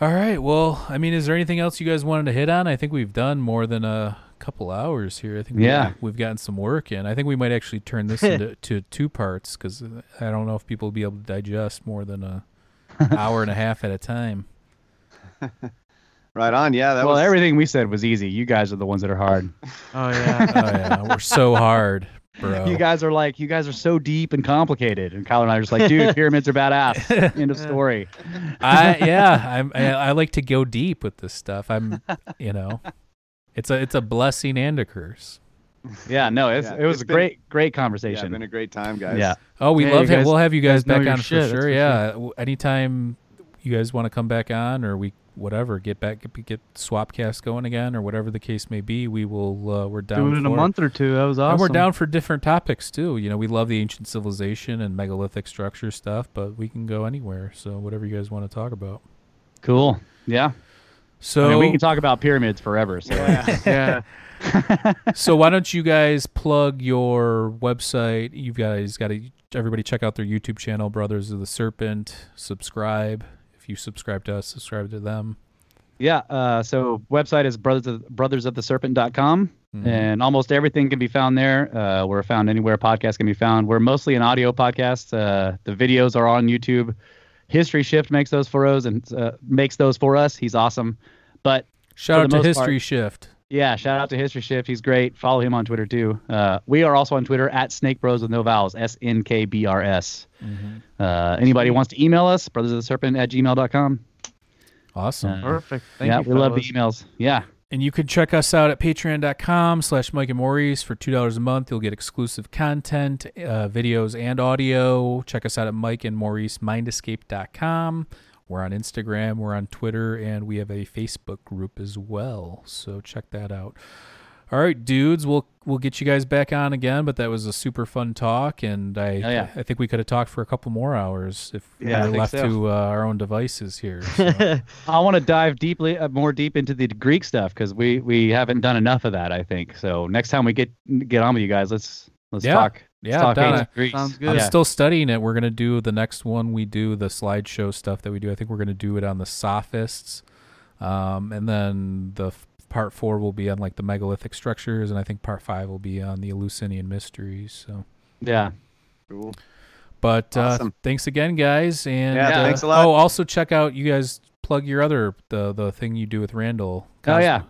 All right. Well, I mean, is there anything else you guys wanted to hit on? I think we've done more than a couple hours here. I think Yeah. we've, we've gotten some work in. I think we might actually turn this *laughs* into to two parts because I don't know if people will be able to digest more than a hour and a half at a time. *laughs* Right on. Yeah, that well, was everything we said was easy. You guys are the ones that are hard. Oh yeah. *laughs* Oh yeah, we're so hard, bro. You guys are like, you guys are so deep and complicated. And Kyle and I are just like, dude, *laughs* pyramids are badass. End of *laughs* story. I *laughs* yeah, I'm, I, I like to go deep with this stuff. I'm, you know, it's a it's a blessing and a curse. Yeah, no, it's, Yeah, it was it's a been- great, great yeah, conversation. been a great time, guys. Yeah. Oh, we Yeah, love you him. We'll have you guys, guys back on shit, for that's sure. for Yeah, W- anytime you guys want to come back on, or we whatever get back get, get Swapcast going again, or whatever the case may be, we will. Uh, we're down Do it in a for month or two. That was awesome. And we're down for different topics too. You know, we love the ancient civilization and megalithic structure stuff, but we can go anywhere. So whatever you guys want to talk about. Cool. Yeah. So I mean, we can talk about pyramids forever. So Yeah. *laughs* *laughs* so why don't you guys plug your website? You guys got to everybody check out their YouTube channel, Brothers of the Serpent. Subscribe if you subscribe to us. Subscribe to them. Yeah. Uh, so website is brothers of, brothersoftheserpent.com. Mhm. And almost everything can be found there. Uh, we're found anywhere podcasts can be found. We're mostly an audio podcast. Uh, the videos are on YouTube. History Shift makes those for us and uh, makes those for us. He's awesome. But Shout out to History part- Shift. Yeah, shout out to History Shift. He's great. Follow him on Twitter too. Uh, we are also on Twitter at Snake Bros with no vowels. S N K B R S. Uh, anybody wants to email us, brothers of the serpent at gmail.com. Awesome. Uh, Perfect. Thank yeah, you, we love the emails. Yeah. And you can check us out at patreon.com slash Mike and Maurice for $2 a month. You'll get exclusive content, uh, videos, and audio. Check us out at Mike and Maurice mindescape.com. We're on Instagram, we're on Twitter, and we have a Facebook group as well. So check that out. All right, dudes, we'll we'll get you guys back on again, but that was a super fun talk, and I Hell yeah. I think we could have talked for a couple more hours if Yeah, we were left so. to uh, our own devices here. So. *laughs* I want to dive deeply, uh, more deep into the Greek stuff because we we haven't done enough of that. I think so. Next time we get get on with you guys, let's let's Yeah. talk. Yeah, let's Donna. Sounds good. I'm Yeah. still studying it. We're gonna do the next one. We do the slideshow stuff that we do. I think we're gonna do it on the sophists, um, and then the f- part four will be on like the megalithic structures, and I think part five will be on the Eleusinian mysteries. So, Yeah. Cool. but uh, thanks again, guys. And Yeah, uh, thanks a lot. Oh, also check out you guys plug your other the the thing you do with Randall. Oh yeah,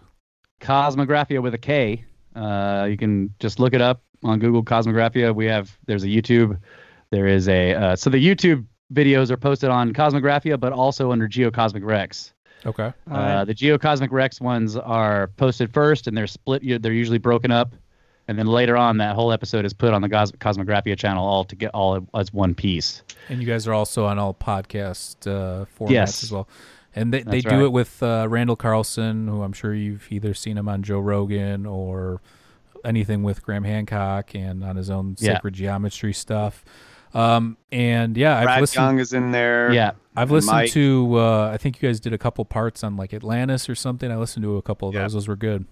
Kosmographia with a K. Uh, you can just look it up on Google Kosmographia. We have there's a YouTube. There is a uh, so the YouTube videos are posted on Kosmographia, but also under Geocosmic Rex. Okay. Uh, the Geocosmic Rex ones are posted first, and they're split. They're usually broken up, and then later on, that whole episode is put on the Cos- Kosmographia channel all to get all as one piece. And you guys are also on all podcast uh, formats Yes. as well. And they, they do right. it with uh, Randall Carlson, who I'm sure you've either seen him on Joe Rogan or anything with Graham Hancock and on his own Yeah. sacred geometry stuff. Um, and yeah, I've Brad listened. Young is in there. Yeah, I've listened Mike. to. Uh, I think you guys did a couple parts on like Atlantis or something. I listened to a couple of Yeah. those. Those were good.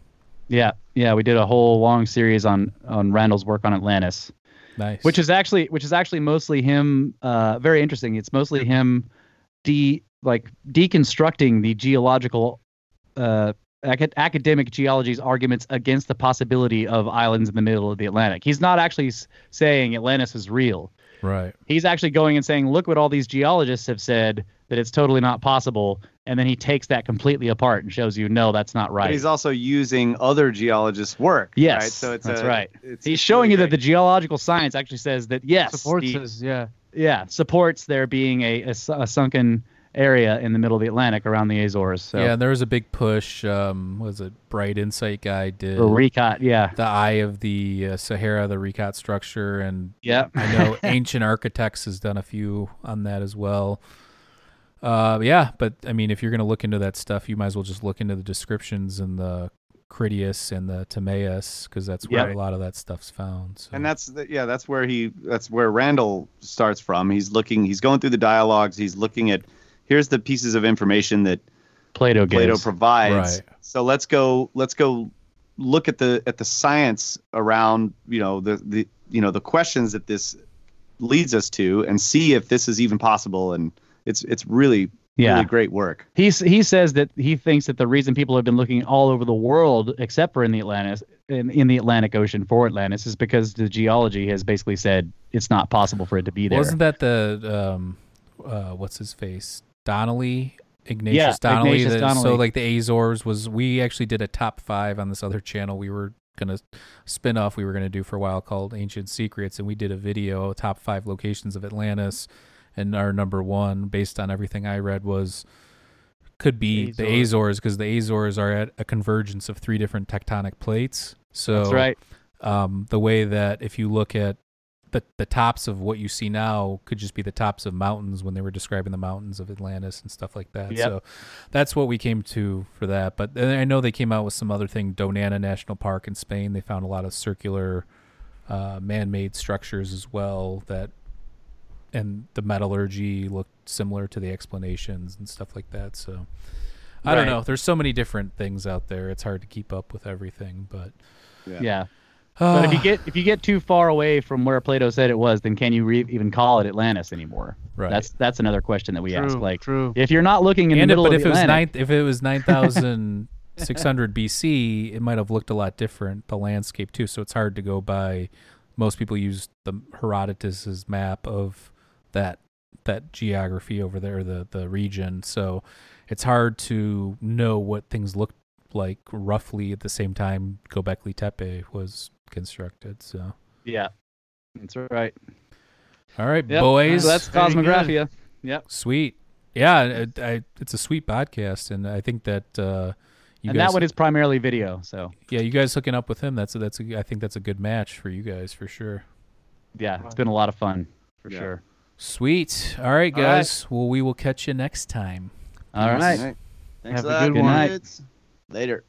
Yeah, yeah, we did a whole long series on on Randall's work on Atlantis, Nice. which is actually which is actually mostly him. Uh, very interesting. It's mostly him, de like deconstructing the geological, uh, acad- academic geology's arguments against the possibility of islands in the middle of the Atlantic. He's not actually s- saying Atlantis is real. right. He's actually going and saying, look what all these geologists have said that it's totally not possible, and then he takes that completely apart and shows you, no, that's not right. But he's also using other geologists' work. Yes, right? so it's that's a- right. It's, He's showing you that the geological science actually says that yes, Supports the- his, yeah. yeah, supports there being a, a a sunken area in the middle of the Atlantic around the Azores. So Yeah, and there was a big push. Um, was it Bright Insight guy did or Richat, yeah, the eye of the uh, Sahara, the Richat structure, and yeah, I know *laughs* Ancient Architects has done a few on that as well. Uh, yeah, but I mean, if you're going to look into that stuff, you might as well just look into the descriptions and the Critias and the Timaeus because that's where Yeah. a lot of that stuff's found. So. And that's the, yeah, that's where he that's where Randall starts from. He's looking, he's going through the dialogues. He's looking at here's the pieces of information that Plato Plato gives. provides. Right. So let's go let's go look at the at the science around you know the the you know the questions that this leads us to and see if this is even possible. And it's it's really yeah, really great work. He's, he says that he thinks that the reason people have been looking all over the world, except for in the Atlantis, in, in the Atlantic Ocean for Atlantis, is because the geology has basically said it's not possible for it to be there. Wasn't that the um, uh, what's his face Donnelly Ignatius Yeah, Donnelly? Ignatius that- So like the Azores was we actually did a top five on this other channel. We were gonna spin off we were gonna do for a while called Ancient Secrets, and we did a video top five locations of Atlantis, and our number one based on everything I read was could be the Azores. Azores because the Azores are at a convergence of three different tectonic plates. So That's right. um, the way that if you look at the the tops of what you see now could just be the tops of mountains when they were describing the mountains of Atlantis and stuff like that. Yep. So that's what we came to for that. But then I know they came out with some other thing, Donana National Park in Spain. They found a lot of circular uh, man-made structures as well that and the metallurgy looked similar to the explanations and stuff like that. So I don't know. There's so many different things out there. It's hard to keep up with everything, but Yeah. But if you ah. get if you get too far away from where Plato said it was, then can you re- even call it Atlantis anymore? Right. That's that's another question that we ask. Like, true. if you're not looking in and the if, middle but of if the it was nine, if it was nine thousand six hundred BC, it might have looked a lot different. The landscape too, so it's hard to go by. Most people use the Herodotus's map of that that geography over there, the the region. So it's hard to know what things looked like roughly at the same time Gobekli Tepe was constructed. So yeah, that's right. all right, Yep. boys, So that's Kosmographia. Yep. sweet. Yeah, it, I, it's a sweet podcast, and I think that. Uh, you and guys, that one is primarily video. So Yeah, you guys hooking up with him. That's a, that's a, I think that's a good match for you guys for sure. yeah, it's been a lot of fun for Yeah. sure. Sweet. All right, All right. guys. Well, we will catch you next time. All right. Thanks Have a a lot, good one. Later.